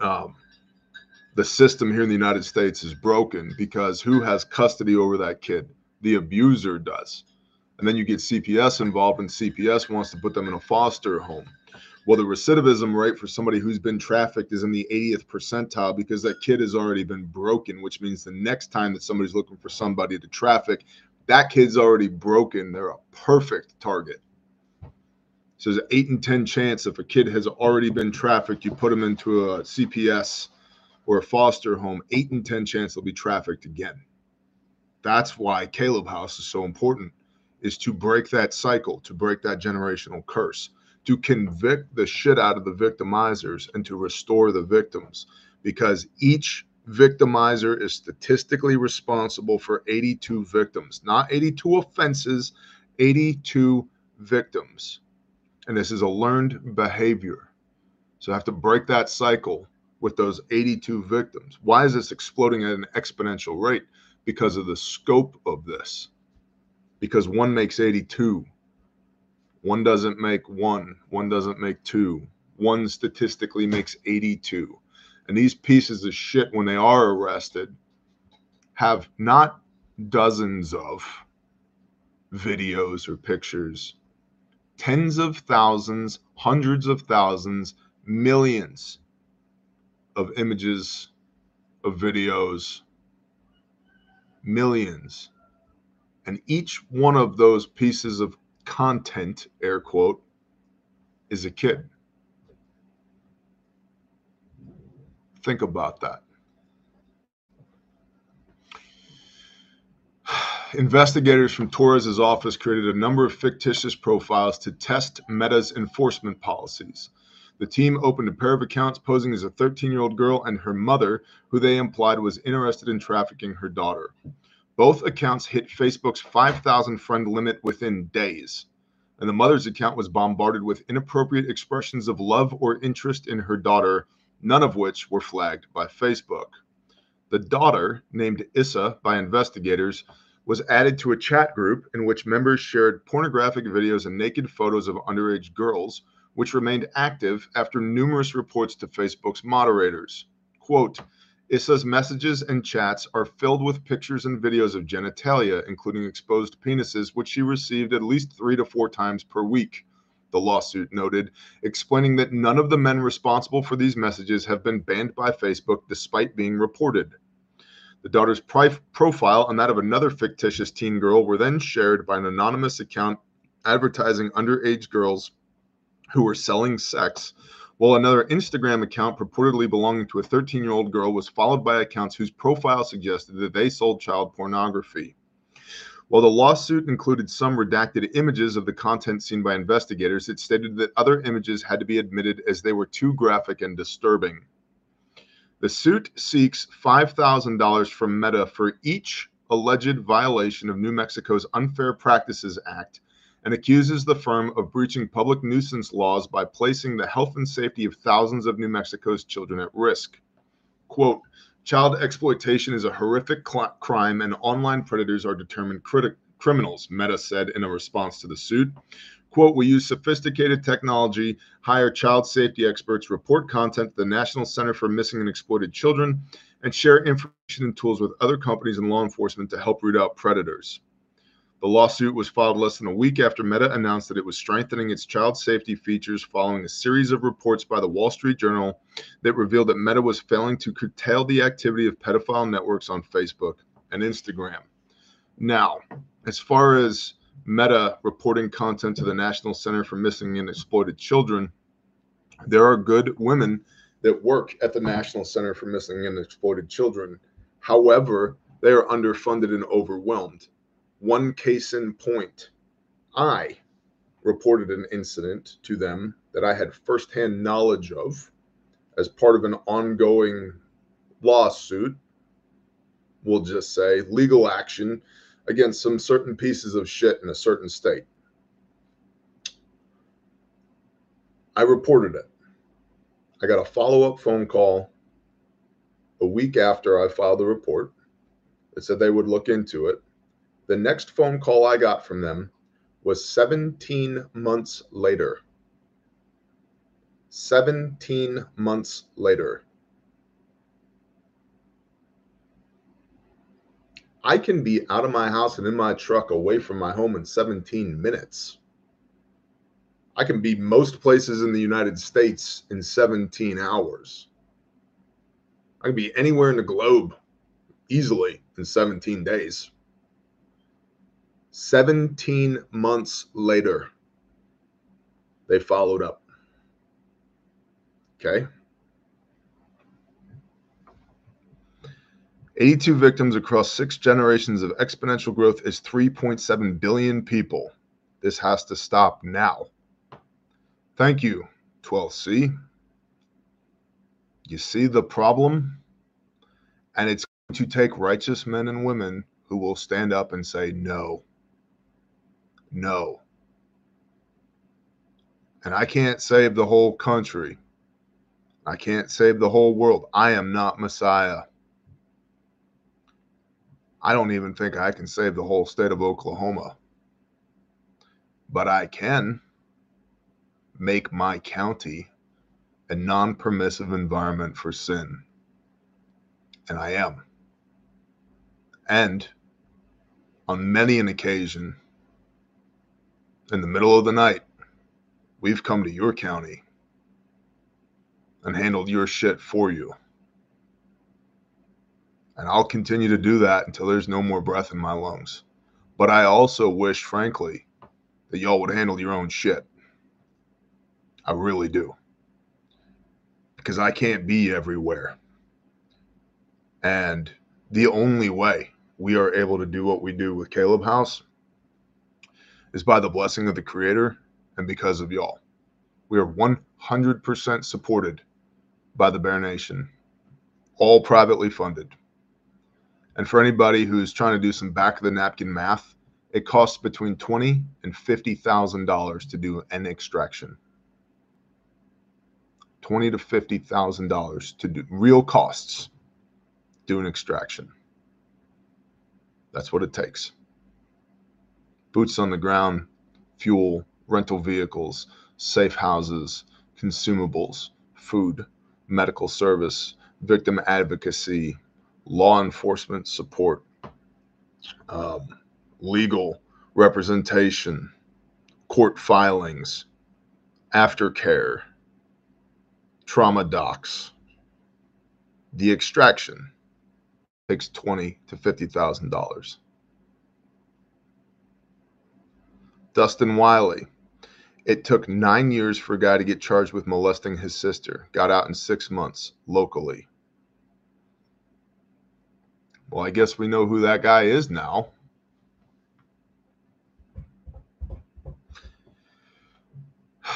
um, the system here in the United States is broken because who has custody over that kid? The abuser does. And then you get CPS involved, and CPS wants to put them in a foster home. Well, the recidivism rate for somebody who's been trafficked is in the 80th percentile because that kid has already been broken, which means the next time that somebody's looking for somebody to traffic, that kid's already broken. They're a perfect target. So there's an eight in 10 chance if a kid has already been trafficked, you put them into a CPS or a foster home, eight in 10 chance they'll be trafficked again. That's why Caleb House is so important, is to break that cycle, to break that generational curse to convict the shit out of the victimizers and to restore the victims because each victimizer is statistically responsible for 82 victims, not 82 offenses, 82 victims. And this is a learned behavior. So I have to break that cycle with those 82 victims. Why is this exploding at an exponential rate? Because of the scope of this. Because one makes 82, one doesn't make one, one doesn't make two. One statistically makes 82. And these pieces of shit, when they are arrested, have not dozens of videos or pictures, tens of thousands, hundreds of thousands, millions of images, of videos, millions. And each one of those pieces of content, air quote, is a kid. Think about that. Investigators from Torrez's office created a number of fictitious profiles to test Meta's enforcement policies. The team opened a pair of accounts posing as a 13 year old girl and her mother, who they implied was interested in trafficking her daughter. Both accounts hit Facebook's 5,000 friend limit within days, and the mother's account was bombarded with inappropriate expressions of love or interest in her daughter, none of which were flagged by Facebook. The daughter, named Issa by investigators, was added to a chat group in which members shared pornographic videos and naked photos of underage girls, which remained active after numerous reports to Facebook's moderators. Quote, Issa's messages and chats are filled with pictures and videos of genitalia, including exposed penises, which she received at least three to four times per week. The lawsuit noted, explaining that none of the men responsible for these messages have been banned by Facebook despite being reported. The daughter's profile and that of another fictitious teen girl were then shared by an anonymous account advertising underage girls who were selling sex while another Instagram account purportedly belonging to a 13 year old girl was followed by accounts whose profile suggested that they sold child pornography. While the lawsuit included some redacted images of the content seen by investigators, it stated that other images had to be admitted as they were too graphic and disturbing. The suit seeks $5,000 from Meta for each alleged violation of New Mexico's Unfair Practices Act and accuses the firm of breaching public nuisance laws by placing the health and safety of thousands of New Mexico's children at risk. Quote, Child exploitation is a horrific cl- crime, and online predators are determined criminals, Meta said in a response to the suit. Quote, we use sophisticated technology, hire child safety experts, report content to the National Center for Missing and Exploited Children, and share information and tools with other companies and law enforcement to help root out predators. The lawsuit was filed less than a week after Meta announced that it was strengthening its child safety features following a series of reports by the Wall Street Journal that revealed that Meta was failing to curtail the activity of pedophile networks on Facebook and Instagram. Now, as far as Meta reporting content to the National Center for Missing and Exploited Children, there are good women that work at the National Center for Missing and Exploited Children. However, they are underfunded and overwhelmed. One case in point I reported an incident to them that I had firsthand knowledge of as part of an ongoing lawsuit. We'll just say legal action against some certain pieces of shit in a certain state. I reported it. I got a follow up phone call a week after I filed the report that said they would look into it. The next phone call I got from them was 17 months later. 17 months later. I can be out of my house and in my truck away from my home in 17 minutes. I can be most places in the United States in 17 hours. I can be anywhere in the globe easily in 17 days. 17 months later, they followed up. Okay. 82 victims across six generations of exponential growth is 3.7 billion people. This has to stop now. Thank you, 12C. You see the problem? And it's going to take righteous men and women who will stand up and say, no. No. And I can't save the whole country. I can't save the whole world. I am not Messiah. I don't even think I can save the whole state of Oklahoma. But I can make my county a non permissive environment for sin. And I am. And on many an occasion, in the middle of the night, we've come to your county and handled your shit for you. And I'll continue to do that until there's no more breath in my lungs. But I also wish, frankly, that y'all would handle your own shit. I really do. Because I can't be everywhere. And the only way we are able to do what we do with Caleb House is by the blessing of the Creator and because of y'all. We are 100% supported by the Bear Nation, all privately funded. And for anybody who's trying to do some back of the napkin math, it costs between twenty and fifty thousand dollars to do an extraction. Twenty to fifty thousand dollars to do real costs. Do an extraction. That's what it takes. Boots on the ground, fuel, rental vehicles, safe houses, consumables, food, medical service, victim advocacy, law enforcement support, um, legal representation, court filings, aftercare, trauma docs. The extraction takes twenty to fifty thousand dollars. Dustin Wiley. It took nine years for a guy to get charged with molesting his sister. Got out in six months locally. Well, I guess we know who that guy is now.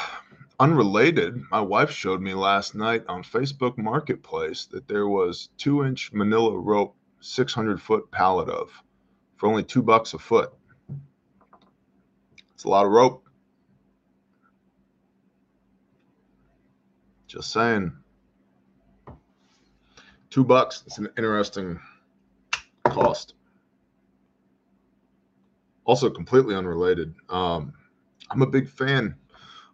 Unrelated, my wife showed me last night on Facebook Marketplace that there was two inch manila rope, 600 foot pallet of for only two bucks a foot. It's a lot of rope. Just saying. Two bucks. It's an interesting cost. Also, completely unrelated. Um, I'm a big fan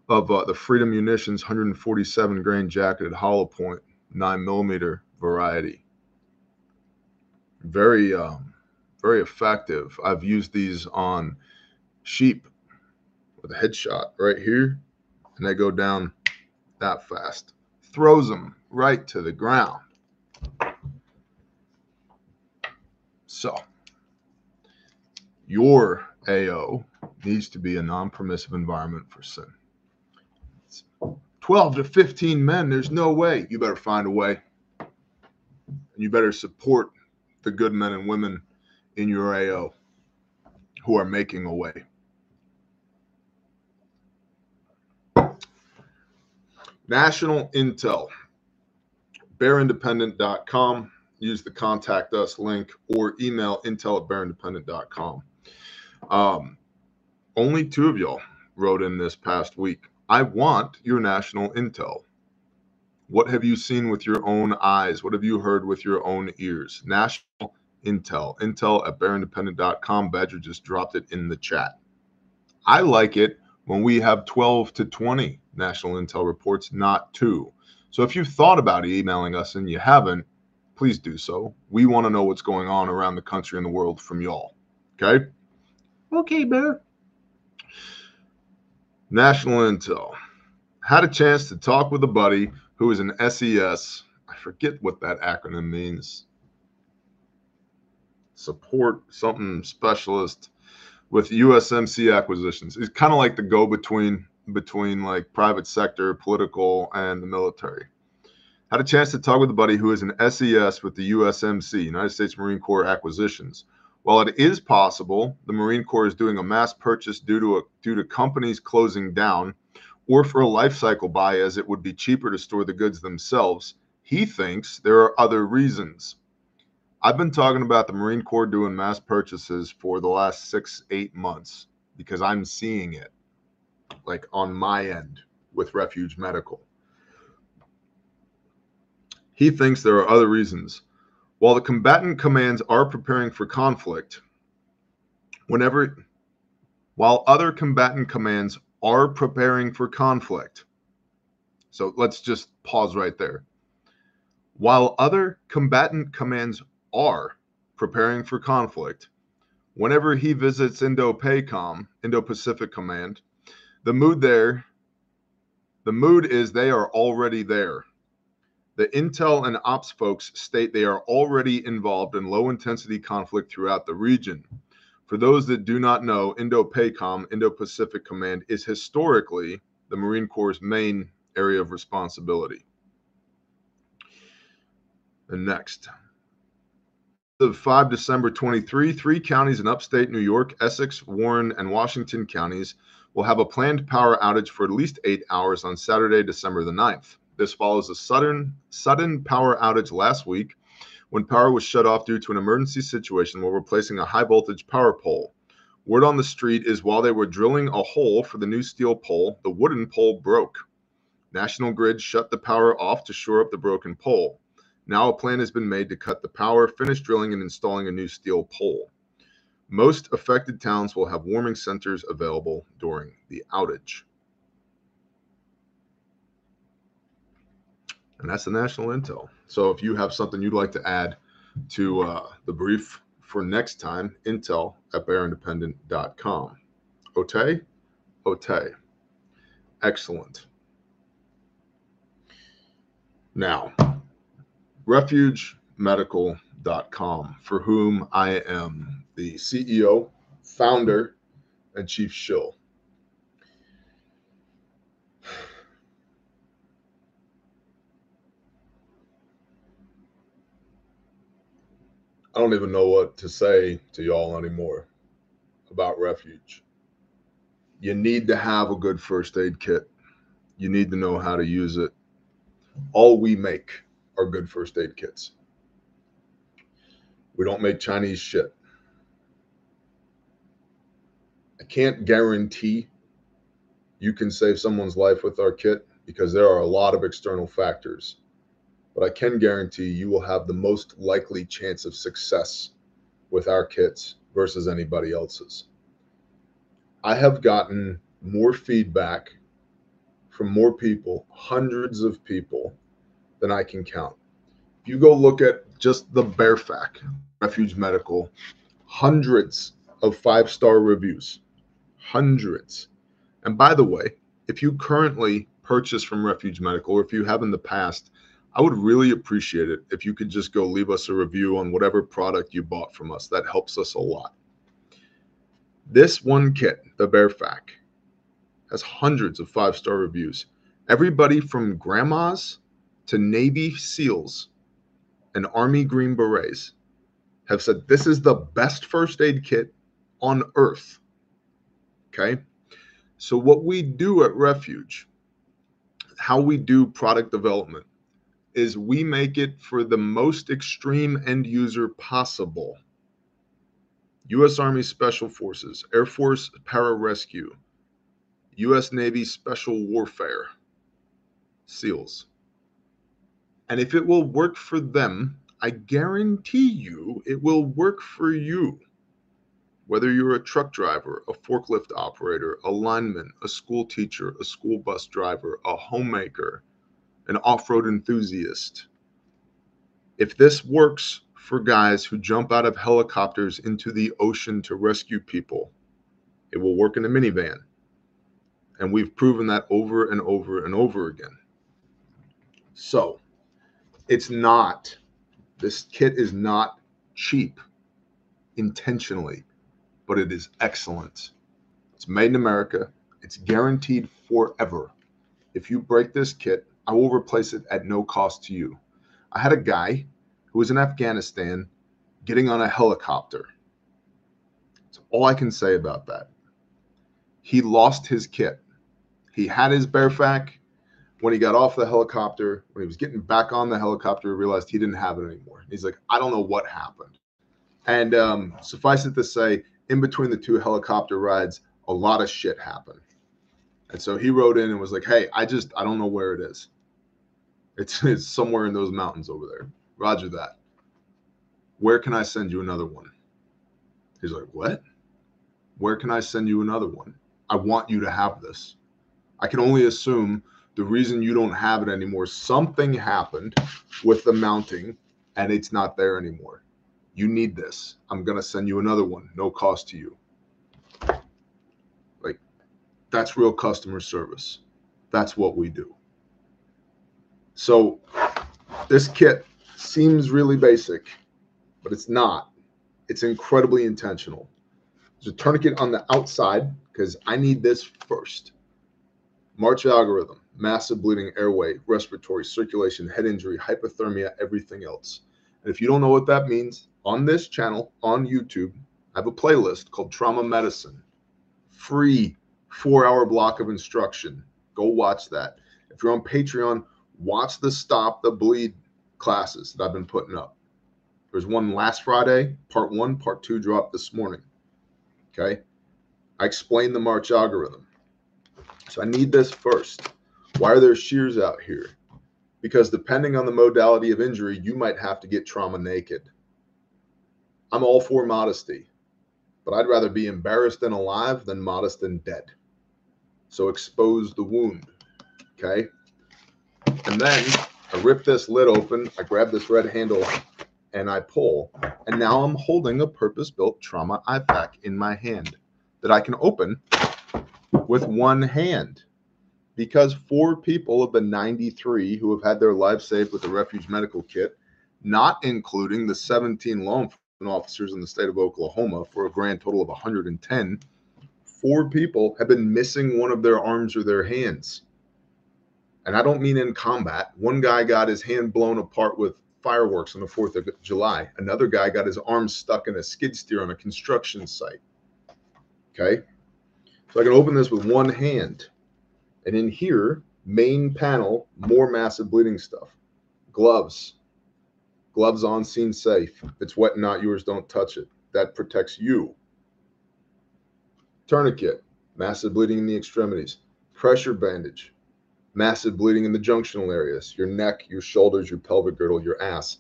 of uh, the Freedom Munitions 147 grain jacketed hollow point 9 millimeter variety. Very, um, very effective. I've used these on sheep with a headshot right here, and they go down that fast. Throws them right to the ground. So, your AO needs to be a non permissive environment for sin. 12 to 15 men, there's no way. You better find a way. And you better support the good men and women in your AO who are making a way. National Intel, bearindependent.com. Use the contact us link or email intel at bearindependent.com. Um, only two of y'all wrote in this past week. I want your national intel. What have you seen with your own eyes? What have you heard with your own ears? National intel. Intel at bearindependent.com. Badger just dropped it in the chat. I like it when we have 12 to 20 national intel reports, not two. So if you've thought about emailing us and you haven't, please do so. We want to know what's going on around the country and the world from y'all. Okay? Okay, Bear. National Intel. Had a chance to talk with a buddy who is an SES. I forget what that acronym means. Support something specialist with USMC acquisitions. It's kind of like the go between between like private sector, political, and the military. Had a chance to talk with a buddy who is an SES with the USMC, United States Marine Corps Acquisitions. While it is possible the Marine Corps is doing a mass purchase due to a, due to companies closing down, or for a life cycle buy, as it would be cheaper to store the goods themselves, he thinks there are other reasons. I've been talking about the Marine Corps doing mass purchases for the last six, eight months because I'm seeing it like on my end with Refuge Medical. He thinks there are other reasons. While the combatant commands are preparing for conflict, whenever, while other combatant commands are preparing for conflict, so let's just pause right there. While other combatant commands are preparing for conflict, whenever he visits Indo-PACOM, Indo-Pacific Command, the mood there, the mood is they are already there. The intel and ops folks state they are already involved in low intensity conflict throughout the region. For those that do not know, Indo-PACOM, Indo-Pacific Command, is historically the Marine Corps' main area of responsibility. And next, of 5 December 23, three counties in upstate New York, Essex, Warren, and Washington counties will have a planned power outage for at least eight hours on Saturday, December the 9th. This follows a sudden, sudden power outage last week when power was shut off due to an emergency situation while replacing a high voltage power pole. Word on the street is while they were drilling a hole for the new steel pole, the wooden pole broke. National Grid shut the power off to shore up the broken pole. Now a plan has been made to cut the power, finish drilling, and installing a new steel pole. Most affected towns will have warming centers available during the outage. And that's the national intel. So if you have something you'd like to add to uh, the brief for next time, intel at bearindependent.com. Ote? Ote. Excellent. Now, refugemedical.com, for whom I am the CEO, founder, and chief shill. I don't even know what to say to y'all anymore about refuge. You need to have a good first aid kit. You need to know how to use it. All we make are good first aid kits. We don't make Chinese shit. I can't guarantee you can save someone's life with our kit because there are a lot of external factors but I can guarantee you will have the most likely chance of success with our kits versus anybody else's. I have gotten more feedback from more people, hundreds of people, than I can count. If you go look at just the bare fact, Refuge Medical, hundreds of five star reviews. Hundreds. And by the way, if you currently purchase from Refuge Medical, or if you have in the past, I would really appreciate it if you could just go leave us a review on whatever product you bought from us. That helps us a lot. This one kit, the Bearfac, has hundreds of five star reviews. Everybody from grandmas to Navy SEALs and Army Green Berets have said this is the best first aid kit on earth. Okay. So, what we do at Refuge, how we do product development, is we make it for the most extreme end user possible. U.S. Army Special Forces, Air Force Pararescue, U.S. Navy Special Warfare, SEALs. And if it will work for them, I guarantee you it will work for you. Whether you're a truck driver, a forklift operator, a lineman, a school teacher, a school bus driver, a homemaker, an off road enthusiast. If this works for guys who jump out of helicopters into the ocean to rescue people, it will work in a minivan. And we've proven that over and over and over again. So it's not, this kit is not cheap intentionally, but it is excellent. It's made in America, it's guaranteed forever. If you break this kit, I will replace it at no cost to you. I had a guy who was in Afghanistan getting on a helicopter. That's all I can say about that. He lost his kit. He had his Bearfac. When he got off the helicopter, when he was getting back on the helicopter, he realized he didn't have it anymore. He's like, I don't know what happened. And um, suffice it to say, in between the two helicopter rides, a lot of shit happened. And so he wrote in and was like, Hey, I just, I don't know where it is. It's, it's somewhere in those mountains over there. Roger that. Where can I send you another one? He's like, What? Where can I send you another one? I want you to have this. I can only assume the reason you don't have it anymore, something happened with the mounting and it's not there anymore. You need this. I'm going to send you another one, no cost to you. That's real customer service. That's what we do. So, this kit seems really basic, but it's not. It's incredibly intentional. There's a tourniquet on the outside because I need this first. March algorithm, massive bleeding airway, respiratory, circulation, head injury, hypothermia, everything else. And if you don't know what that means, on this channel on YouTube, I have a playlist called Trauma Medicine. Free four hour block of instruction. Go watch that. If you're on Patreon, watch the Stop the Bleed classes that I've been putting up. There's one last Friday, part one, part two dropped this morning. Okay. I explained the March algorithm. So I need this first. Why are there shears out here? Because depending on the modality of injury, you might have to get trauma naked. I'm all for modesty, but I'd rather be embarrassed and alive than modest and dead. So expose the wound. Okay. And then I rip this lid open, I grab this red handle, and I pull. And now I'm holding a purpose built trauma IFAK in my hand that I can open with one hand. Because four people of the 93 who have had their lives saved with the Refuge Medical Kit, not including the 17 law enforcement officers in the state of Oklahoma, for a grand total of 110, four people have been missing one of their arms or their hands. And I don't mean in combat. One guy got his hand blown apart with fireworks on the 4th of July. Another guy got his arm stuck in a skid steer on a construction site. Okay. So I can open this with one hand. And in here, main panel, more massive bleeding stuff. Gloves. Gloves on scene safe. If it's wet and not yours, don't touch it. That protects you. Tourniquet. Massive bleeding in the extremities. Pressure bandage. Massive bleeding in the junctional areas. Your neck, your shoulders, your pelvic girdle, your ass.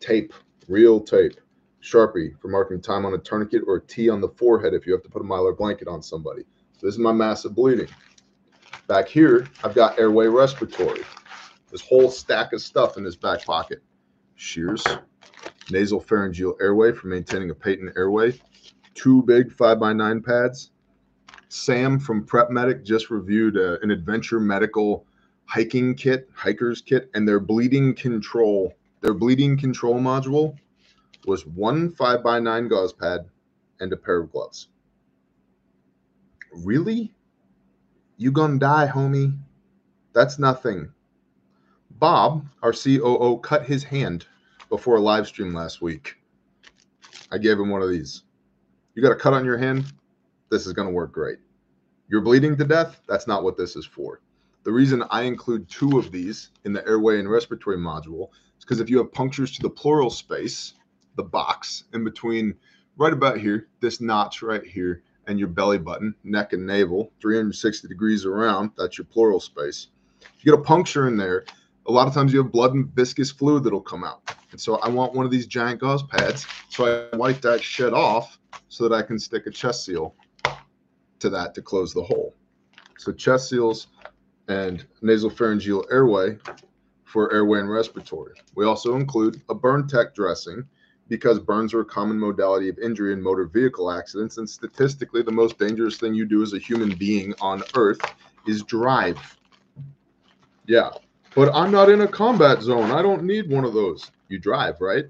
Tape. Real tape. Sharpie for marking time on a tourniquet or a T on the forehead if you have to put a mylar blanket on somebody. So this is my massive bleeding. Back here, I've got airway respiratory. This whole stack of stuff in this back pocket. Shears, nasal pharyngeal airway for maintaining a patent airway. two big five by nine pads. Sam from Prep Medic just reviewed a, an adventure medical hiking kit, hiker's kit, and their bleeding control, their bleeding control module was one five by nine gauze pad and a pair of gloves. Really? You gonna die, homie. That's nothing. Bob, our COO, cut his hand before a live stream last week. I gave him one of these. You got a cut on your hand? This is to work great. You're bleeding to death? That's not what this is for. The reason I include two of these in the airway and respiratory module is because if you have punctures to the pleural space, the box in between right about here, this notch right here, and your belly button, neck and navel, 360 degrees around, that's your pleural space. If you get a puncture in there, a lot of times you have blood and viscous fluid that'll come out. And so I want one of these giant gauze pads. So I wipe that shit off so that I can stick a chest seal to that to close the hole. So chest seals and nasopharyngeal airway for airway and respiratory. We also include a BurnTec dressing because burns are a common modality of injury in motor vehicle accidents. And statistically, the most dangerous thing you do as a human being on earth is drive. Yeah, but I'm not in a combat zone. I don't need one of those. You drive, right?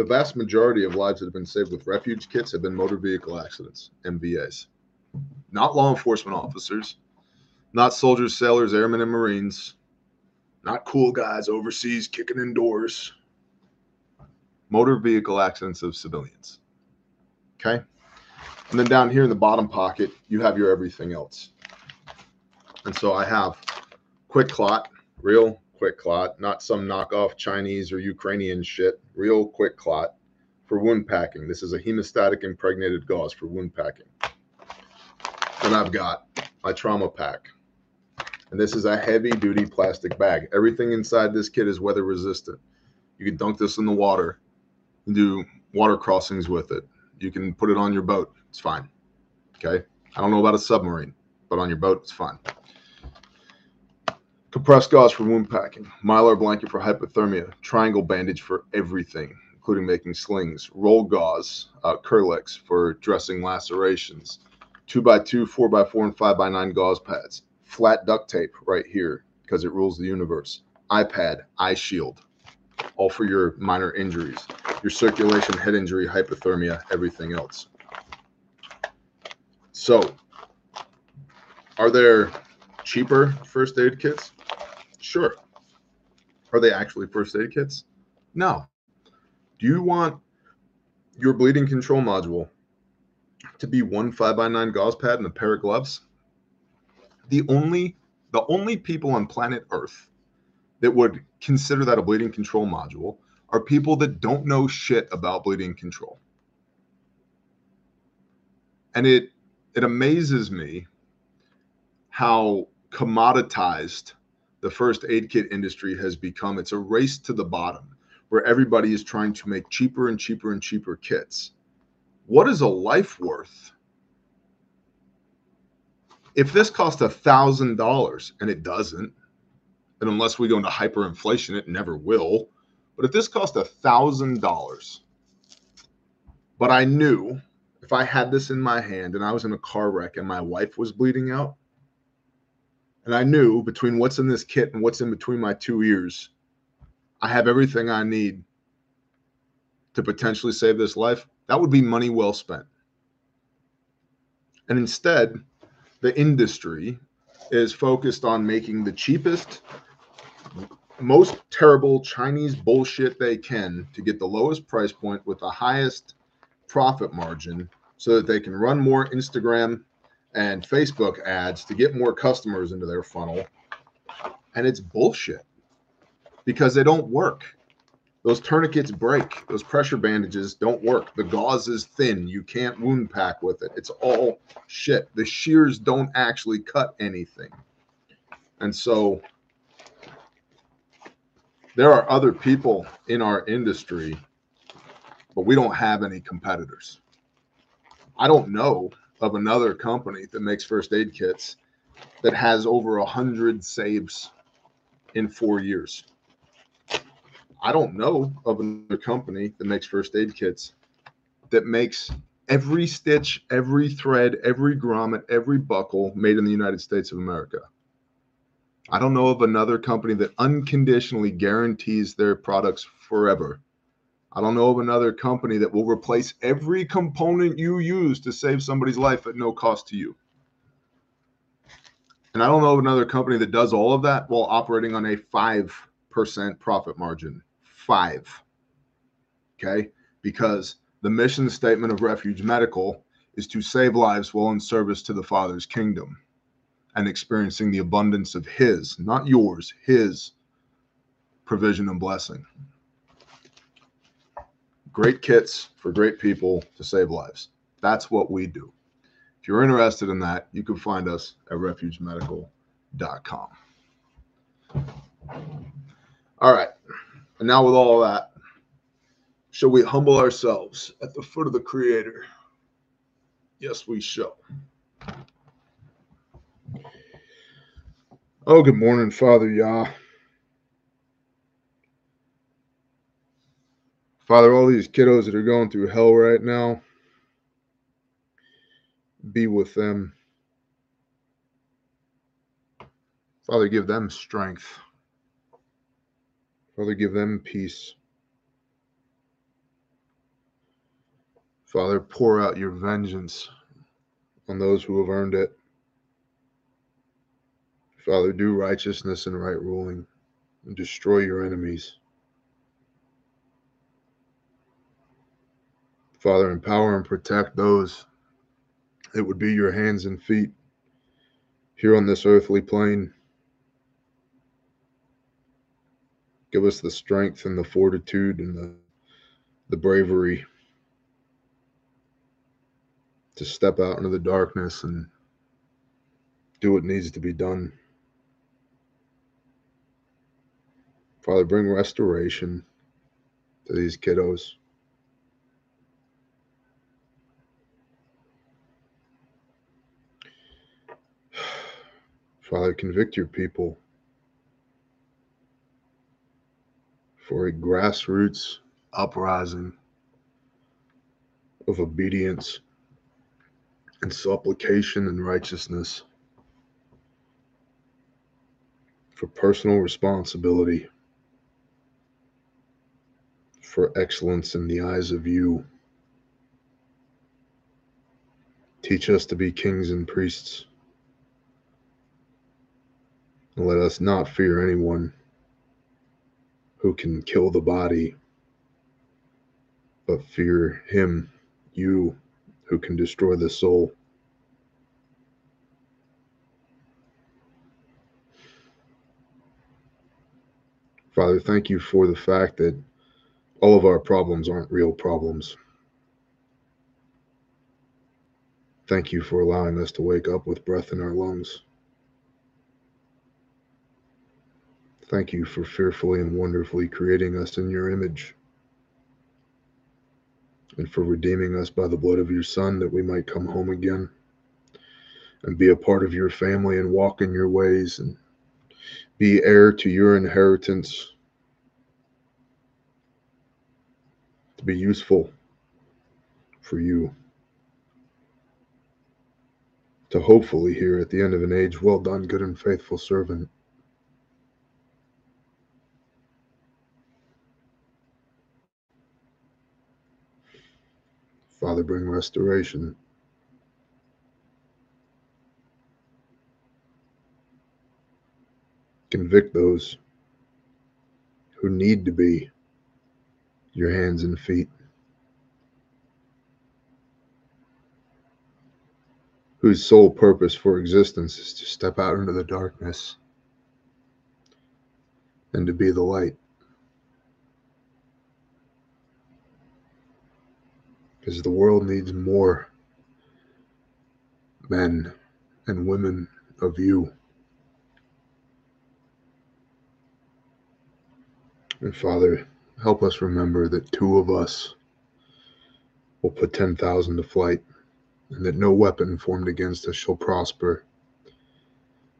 The vast majority of lives that have been saved with refuge kits have been motor vehicle accidents, MVAs. Not law enforcement officers, not soldiers, sailors, airmen, and Marines, not cool guys overseas kicking in doors. Motor vehicle accidents of civilians. Okay. And then down here in the bottom pocket, you have your everything else. And so I have QuikClot, real QuikClot, not some knockoff Chinese or Ukrainian shit, real QuikClot for wound packing. This is a hemostatic impregnated gauze for wound packing. Then I've got my trauma pack. And this is a heavy duty plastic bag. Everything inside this kit is weather resistant. You can dunk this in the water and do water crossings with it. You can put it on your boat. It's fine. Okay. I don't know about a submarine, but on your boat, it's fine. Compressed gauze for wound packing, mylar blanket for hypothermia, triangle bandage for everything, including making slings, roll gauze, uh, Kerlix for dressing lacerations, 2x2, 4x4, and 5x9 gauze pads, flat duct tape right here because it rules the universe, eye pad, eye shield, all for your minor injuries, your circulation, head injury, hypothermia, everything else. So, are there cheaper first aid kits? Sure. Are they actually first aid kits? No. Do you want your bleeding control module to be one five by nine gauze pad and a pair of gloves? The only the only people on planet Earth that would consider that a bleeding control module are people that don't know shit about bleeding control. And it it amazes me how commoditized the first aid kit industry has become. It's a race to the bottom where everybody is trying to make cheaper and cheaper and cheaper kits. What is a life worth? If this cost a thousand dollars, and it doesn't, and unless we go into hyperinflation, it never will. But if this cost a thousand dollars, but I knew if I had this in my hand and I was in a car wreck and my wife was bleeding out, and I knew between what's in this kit and what's in between my two ears, I have everything I need to potentially save this life, that would be money well spent. And instead, the industry is focused on making the cheapest, most terrible Chinese bullshit they can to get the lowest price point with the highest profit margin so that they can run more Instagram and Facebook ads to get more customers into their funnel. And it's bullshit because they don't work. Those tourniquets break. Those pressure bandages don't work. The gauze is thin. You can't wound pack with it. It's all shit. The shears don't actually cut anything. And so there are other people in our industry, but we don't have any competitors. I don't know of another company that makes first aid kits that has over a hundred saves in four years. I don't know of another company that makes first aid kits that makes every stitch, every thread, every grommet, every buckle made in the United States of America. I don't know of another company that unconditionally guarantees their products forever. I don't know of another company that will replace every component you use to save somebody's life at no cost to you. And I don't know of another company that does all of that while operating on a 5% profit margin. Five. Okay. Because the mission statement of Refuge Medical is to save lives while in service to the Father's kingdom and experiencing the abundance of His, not yours, His provision and blessing. Great kits for great people to save lives. That's what we do. If you're interested in that, you can find us at refugemedical.com. All right. And now, with all that, shall we humble ourselves at the foot of the Creator? Yes, we shall. Oh, good morning, Father Yah. Father, all these kiddos that are going through hell right now, be with them. Father, give them strength. Father, give them peace. Father, pour out your vengeance on those who have earned it. Father, do righteousness and right ruling and destroy your enemies. Father, empower and protect those that would be your hands and feet here on this earthly plane. Give us the strength and the fortitude and the, the bravery to step out into the darkness and do what needs to be done. Father, bring restoration to these kiddos. Father, convict your people for a grassroots uprising of obedience and supplication and righteousness, for personal responsibility, for excellence in the eyes of you. Teach us to be kings and priests. Let us not fear anyone who can kill the body, but fear him, you, who can destroy the soul. Father, thank you for the fact that all of our problems aren't real problems. Thank you for allowing us to wake up with breath in our lungs. Thank you for fearfully and wonderfully creating us in your image and for redeeming us by the blood of your Son that we might come home again and be a part of your family and walk in your ways and be heir to your inheritance, to be useful for you. To hopefully hear at the end of an age, well done, good and faithful servant. Father, bring restoration. Convict those who need to be your hands and feet, whose sole purpose for existence is to step out into the darkness and to be the light. Because the world needs more men and women of you. And Father, help us remember that two of us will put 10,000 to flight, and that no weapon formed against us shall prosper,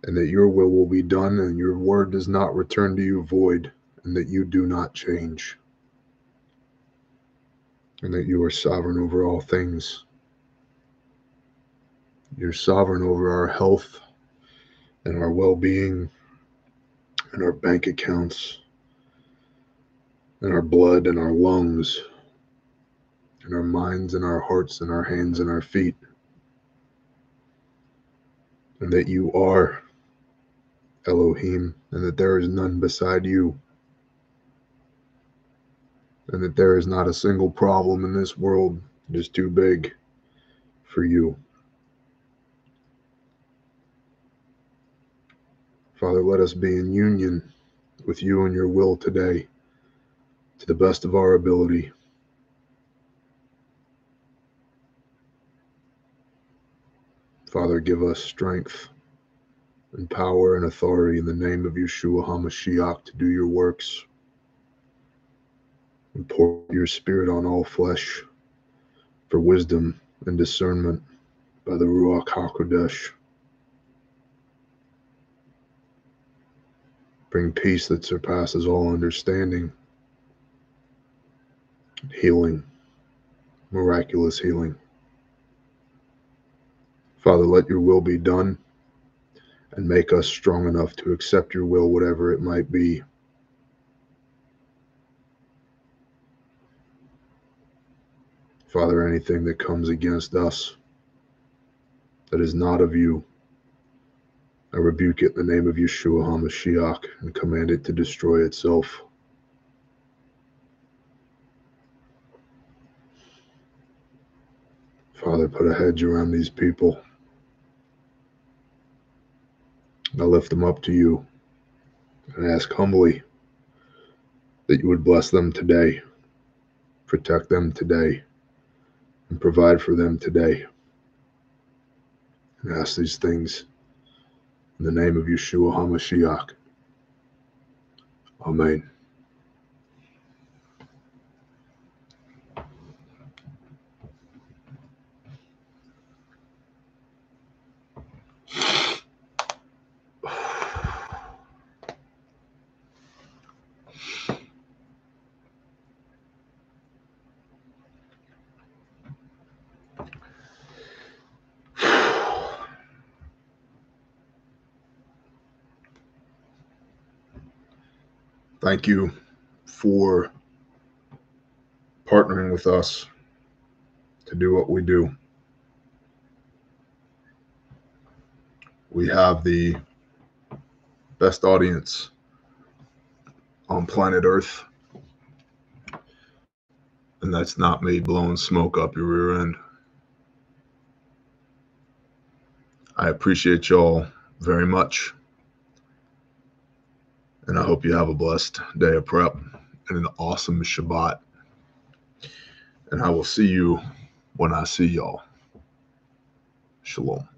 and that your will will be done, and your word does not return to you void, and that you do not change, and that you are sovereign over all things. You're sovereign over our health and our well being and our bank accounts and our blood and our lungs and our minds and our hearts and our hands and our feet. And that you are Elohim and that there is none beside you. And that there is not a single problem in this world that is too big for you. Father, let us be in union with you and your will today to the best of our ability. Father, give us strength and power and authority in the name of Yeshua HaMashiach to do your works. And pour your spirit on all flesh for wisdom and discernment by the Ruach HaKodesh. Bring peace that surpasses all understanding, healing, miraculous healing. Father, let your will be done and make us strong enough to accept your will, whatever it might be. Father, anything that comes against us that is not of you, I rebuke it in the name of Yeshua HaMashiach and command it to destroy itself. Father, put a hedge around these people. I lift them up to you and ask humbly that you would bless them today, protect them today, and provide for them today. And ask these things in the name of Yeshua HaMashiach. Amen. Thank you for partnering with us to do what we do. We have the best audience on planet Earth. And that's not me blowing smoke up your rear end. I appreciate y'all very much. And I hope you have a blessed day of prep and an awesome Shabbat. And I will see you when I see y'all. Shalom.